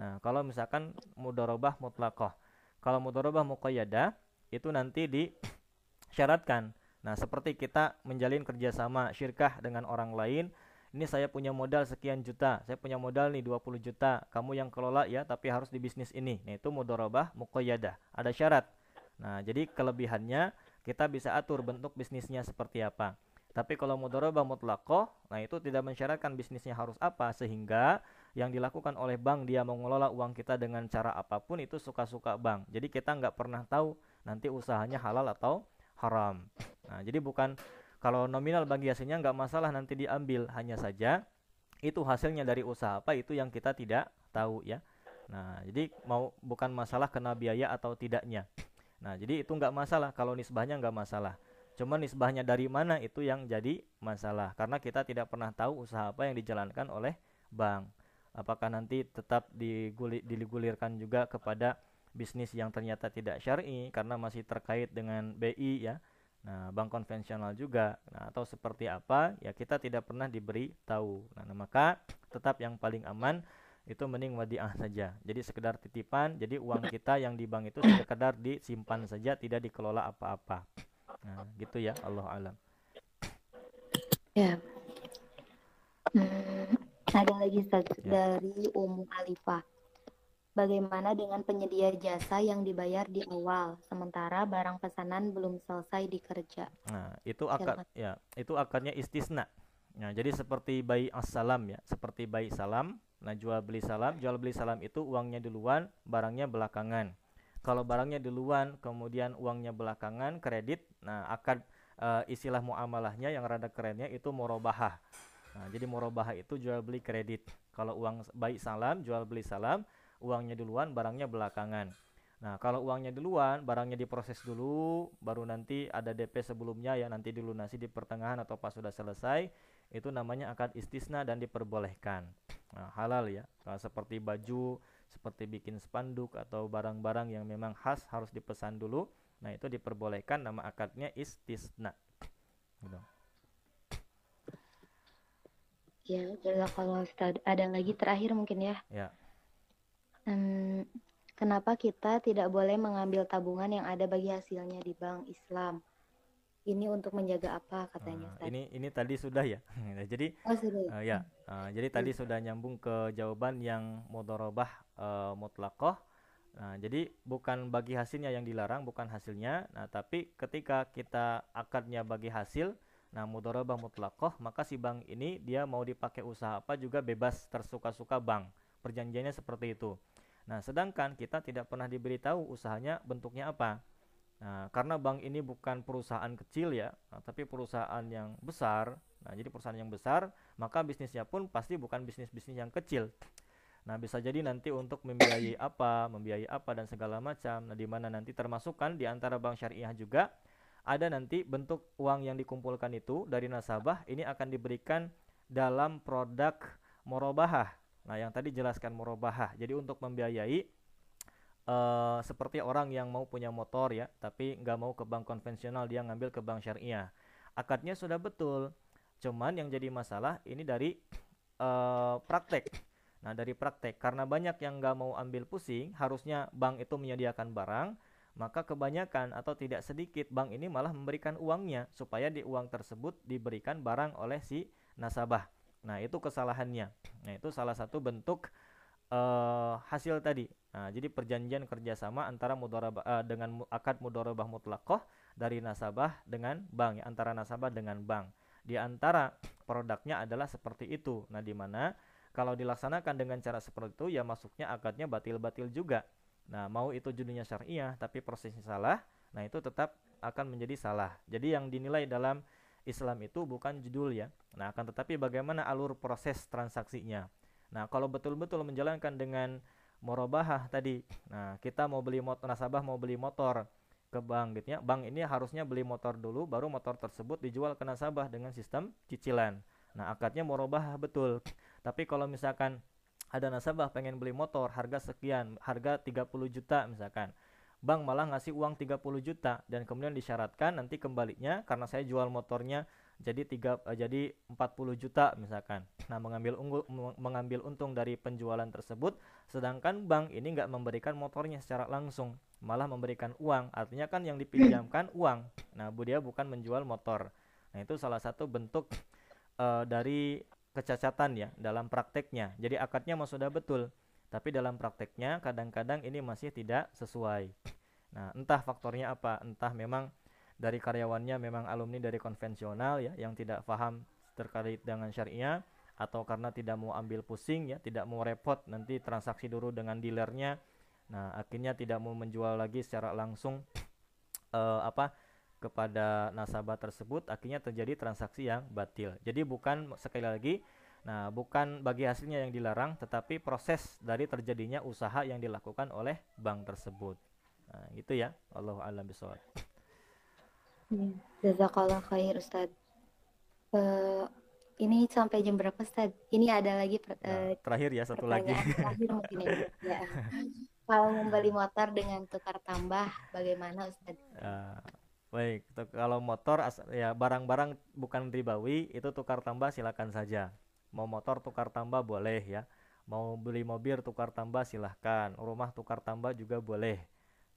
Nah, kalau misalkan mudorobah mutlakoh. Kalau mudorobah muqayyadah itu nanti disyaratkan. Nah, seperti kita menjalin kerjasama syirkah dengan orang lain, ini saya punya modal sekian juta, saya punya modal nih 20 juta, kamu yang kelola ya, tapi harus di bisnis ini. Nah, itu mudorobah muqayyadah, ada syarat. Nah, jadi kelebihannya kita bisa atur bentuk bisnisnya seperti apa. Tapi kalau mudorobah mutlakoh, nah itu tidak mensyaratkan bisnisnya harus apa, sehingga yang dilakukan oleh bank dia mengelola uang kita dengan cara apa pun itu suka-suka bank. Jadi kita nggak pernah tahu nanti usahanya halal atau haram. Nah, jadi bukan kalau nominal bagi hasilnya nggak masalah nanti diambil, hanya saja itu hasilnya dari usaha apa itu yang kita tidak tahu ya. Nah, jadi mau bukan masalah kena biaya atau tidaknya. Nah, jadi itu nggak masalah kalau nisbahnya nggak masalah. Cuma nisbahnya dari mana itu yang jadi masalah karena kita tidak pernah tahu usaha apa yang dijalankan oleh bank. Apakah nanti tetap digulirkan juga kepada bisnis yang ternyata tidak syar'i karena masih terkait dengan BI ya Nah, bank konvensional juga. Nah, atau seperti apa? Ya kita tidak pernah diberi tahu. Nah, nah, maka tetap yang paling aman itu mending wadiah saja. Jadi sekedar titipan, jadi uang kita yang di bank itu sekedar disimpan saja, tidak dikelola apa-apa. Nah, gitu ya, Allah alam. Ya. Hmm, ada lagi ya. dari Ummu Alifah. Bagaimana dengan penyedia jasa yang dibayar di awal, sementara barang pesanan belum selesai dikerja? Nah, itu akad ya, itu akadnya istisna. Nah, jadi seperti bayi assalam ya, seperti bayi salam. Nah, jual beli salam, jual beli salam itu uangnya duluan, barangnya belakangan. Kalau barangnya duluan, kemudian uangnya belakangan, kredit. Nah, akad uh, istilah muamalahnya yang rada kerennya itu morobahah. Nah, jadi morobahah itu jual beli kredit. Kalau uang bayi salam, jual beli salam, uangnya duluan, barangnya belakangan. Nah, kalau uangnya duluan, barangnya diproses dulu, baru nanti ada DP sebelumnya ya nanti dilunasi di pertengahan atau pas sudah selesai, itu namanya akad istisna dan diperbolehkan. Nah, halal ya. Nah, seperti baju, seperti bikin spanduk atau barang-barang yang memang khas harus dipesan dulu. Nah, itu diperbolehkan nama akadnya istisna. Gitu. Ya, kalau ada lagi terakhir mungkin ya. Ya. Hmm, kenapa kita tidak boleh mengambil tabungan yang ada bagi hasilnya di bank Islam? Ini untuk menjaga apa katanya? Uh, ini ini tadi sudah ya. jadi oh, sudah. Uh, ya. Uh, jadi tadi sudah nyambung ke jawaban yang mudorobah uh, mutlakoh. Nah, jadi bukan bagi hasilnya yang dilarang, bukan hasilnya. Nah, tapi ketika kita akadnya bagi hasil, nah mudorobah mutlakoh, maka si bank ini dia mau dipakai usaha apa juga bebas tersuka-suka bank. Perjanjiannya seperti itu. Nah, sedangkan kita tidak pernah diberitahu usahanya bentuknya apa. Nah, karena bank ini bukan perusahaan kecil ya, nah, tapi perusahaan yang besar. Nah, jadi perusahaan yang besar, maka bisnisnya pun pasti bukan bisnis-bisnis yang kecil. Nah, bisa jadi nanti untuk membiayai apa, membiayai apa dan segala macam. Nah, di mana nanti termasukkan di antara bank syariah juga ada nanti bentuk uang yang dikumpulkan itu dari nasabah ini akan diberikan dalam produk morobahah. Nah, yang tadi jelaskan morobahah. Jadi untuk membiayai uh, seperti orang yang mau punya motor ya, tapi nggak mau ke bank konvensional, dia ngambil ke bank syariah. Akadnya sudah betul, cuman yang jadi masalah ini dari uh, praktek. Nah dari praktek, karena banyak yang nggak mau ambil pusing, harusnya bank itu menyediakan barang, maka kebanyakan atau tidak sedikit bank ini malah memberikan uangnya supaya di uang tersebut diberikan barang oleh si nasabah. Nah itu kesalahannya. Nah itu salah satu bentuk uh, hasil tadi. Nah, jadi perjanjian kerjasama antara mudorabah uh, dengan akad mudorabah mutlakoh dari nasabah dengan bank, ya, antara nasabah dengan bank. Di antara produknya adalah seperti itu. Nah, di mana kalau dilaksanakan dengan cara seperti itu, ya masuknya akadnya batil-batil juga. Nah, mau itu judulnya syariah, tapi prosesnya salah, nah itu tetap akan menjadi salah. Jadi yang dinilai dalam Islam itu bukan judul ya. Nah, akan tetapi bagaimana alur proses transaksinya. Nah, kalau betul-betul menjalankan dengan morobahah tadi, nah kita mau beli motor, nasabah mau beli motor ke bank gitu ya. Bank ini harusnya beli motor dulu, baru motor tersebut dijual ke nasabah dengan sistem cicilan. Nah, akadnya morobahah betul. Tapi kalau misalkan ada nasabah pengen beli motor harga sekian, harga 30 juta misalkan. Bank malah ngasih uang 30 juta dan kemudian disyaratkan nanti kembalinya karena saya jual motornya jadi tiga uh, jadi 40 juta misalkan. Nah, mengambil unggul mengambil untung dari penjualan tersebut sedangkan bank ini nggak memberikan motornya secara langsung, malah memberikan uang. Artinya kan yang dipinjamkan uang. Nah, bu dia bukan menjual motor. Nah, itu salah satu bentuk uh, dari kecacatan ya dalam prakteknya. Jadi akadnya mah sudah betul, tapi dalam prakteknya kadang-kadang ini masih tidak sesuai. Nah, entah faktornya apa, entah memang dari karyawannya memang alumni dari konvensional ya yang tidak paham terkait dengan syariah atau karena tidak mau ambil pusing ya tidak mau repot nanti transaksi dulu dengan dealernya nah akhirnya tidak mau menjual lagi secara langsung uh, apa kepada nasabah tersebut akhirnya terjadi transaksi yang batil jadi bukan sekali lagi nah bukan bagi hasilnya yang dilarang tetapi proses dari terjadinya usaha yang dilakukan oleh bank tersebut nah, gitu ya Allah alam bisawab Ya, jazakallah khair Ustaz. Uh, ini sampai jam berapa Ustaz? Ini ada lagi per, uh, terakhir ya satu lagi. Terakhir mungkin ini. Ya. Kalau membeli motor dengan tukar tambah, bagaimana Ustaz? Uh, baik, kalau motor ya barang-barang bukan ribawi itu tukar tambah silakan saja. Mau motor tukar tambah boleh ya. Mau beli mobil tukar tambah silahkan. Rumah tukar tambah juga boleh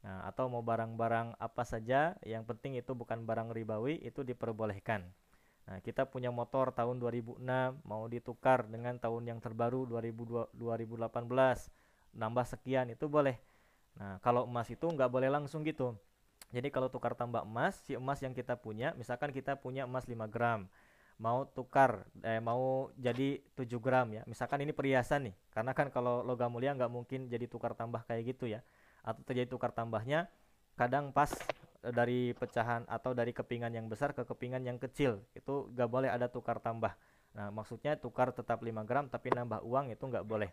Nah, atau mau barang-barang apa saja, yang penting itu bukan barang ribawi, itu diperbolehkan. Nah, kita punya motor tahun 2006, mau ditukar dengan tahun yang terbaru 2018, nambah sekian, itu boleh. Nah, kalau emas itu nggak boleh langsung gitu. Jadi kalau tukar tambah emas, si emas yang kita punya, misalkan kita punya emas 5 gram, mau tukar, eh, mau jadi 7 gram ya. Misalkan ini perhiasan nih, karena kan kalau logam mulia nggak mungkin jadi tukar tambah kayak gitu ya. Atau terjadi tukar tambahnya kadang pas e, dari pecahan atau dari kepingan yang besar ke kepingan yang kecil itu gak boleh ada tukar tambah. Nah maksudnya tukar tetap 5 gram tapi nambah uang itu nggak boleh.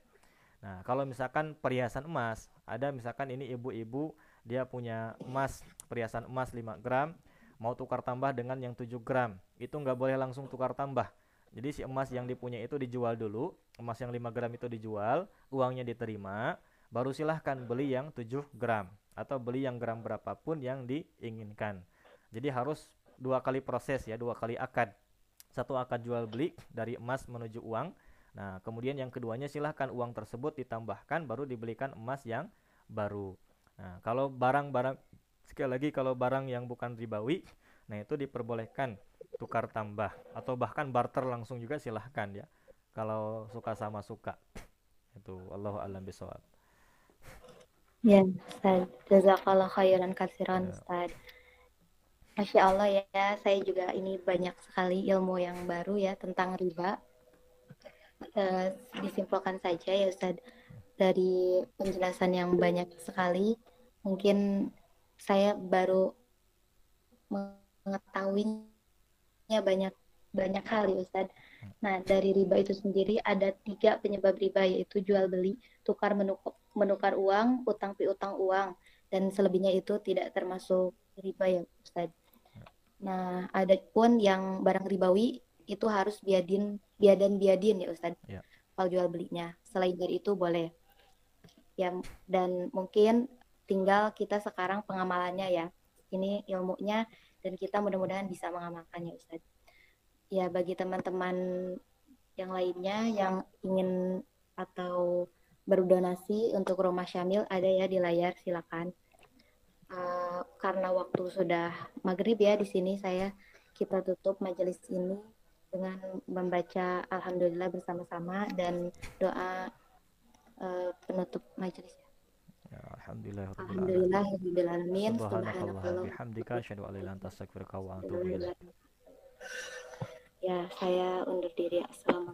Nah kalau misalkan perhiasan emas ada misalkan ini ibu-ibu dia punya emas perhiasan emas 5 gram mau tukar tambah dengan yang 7 gram itu nggak boleh langsung tukar tambah jadi si emas yang dipunya itu dijual dulu emas yang 5 gram itu dijual uangnya diterima baru silahkan beli yang 7 gram atau beli yang gram berapapun yang diinginkan. Jadi harus dua kali proses ya, dua kali akad. Satu akad jual beli dari emas menuju uang. Nah, kemudian yang keduanya silahkan uang tersebut ditambahkan baru dibelikan emas yang baru. Nah, kalau barang-barang sekali lagi kalau barang yang bukan ribawi, nah itu diperbolehkan tukar tambah atau bahkan barter langsung juga silahkan ya. Kalau suka sama suka. Itu Allah alam bisawab. Ya, Ustaz. Jazakallah khairan kasiran, ya. Ustaz. Masya Allah ya, saya juga ini banyak sekali ilmu yang baru ya tentang riba. E, disimpulkan saja ya Ustaz, dari penjelasan yang banyak sekali, mungkin saya baru mengetahuinya banyak banyak hal ya Ustaz. Nah, dari riba itu sendiri ada tiga penyebab riba yaitu jual beli, tukar menukar menukar uang, utang piutang uang, dan selebihnya itu tidak termasuk riba ya Ustaz. Nah, ada pun yang barang ribawi itu harus biadin biadan biadin ya Ustadz Ya. kalau jual belinya selain dari itu boleh ya dan mungkin tinggal kita sekarang pengamalannya ya ini ilmunya dan kita mudah-mudahan bisa mengamalkannya Ustadz ya bagi teman-teman yang lainnya yang ingin atau berdonasi untuk rumah Syamil ada ya di layar silakan Uh, karena waktu sudah maghrib ya di sini saya kita tutup majelis ini dengan membaca Alhamdulillah bersama-sama dan doa uh, penutup majelis. Ya, alhamdulillah rabbil alamin. Alhamdulillah rabbil alamin. Subhanakallah bihamdika asyhadu an la ilaha illa anta astaghfiruka wa atubu ilaik. Ya, saya undur diri. Assalamualaikum.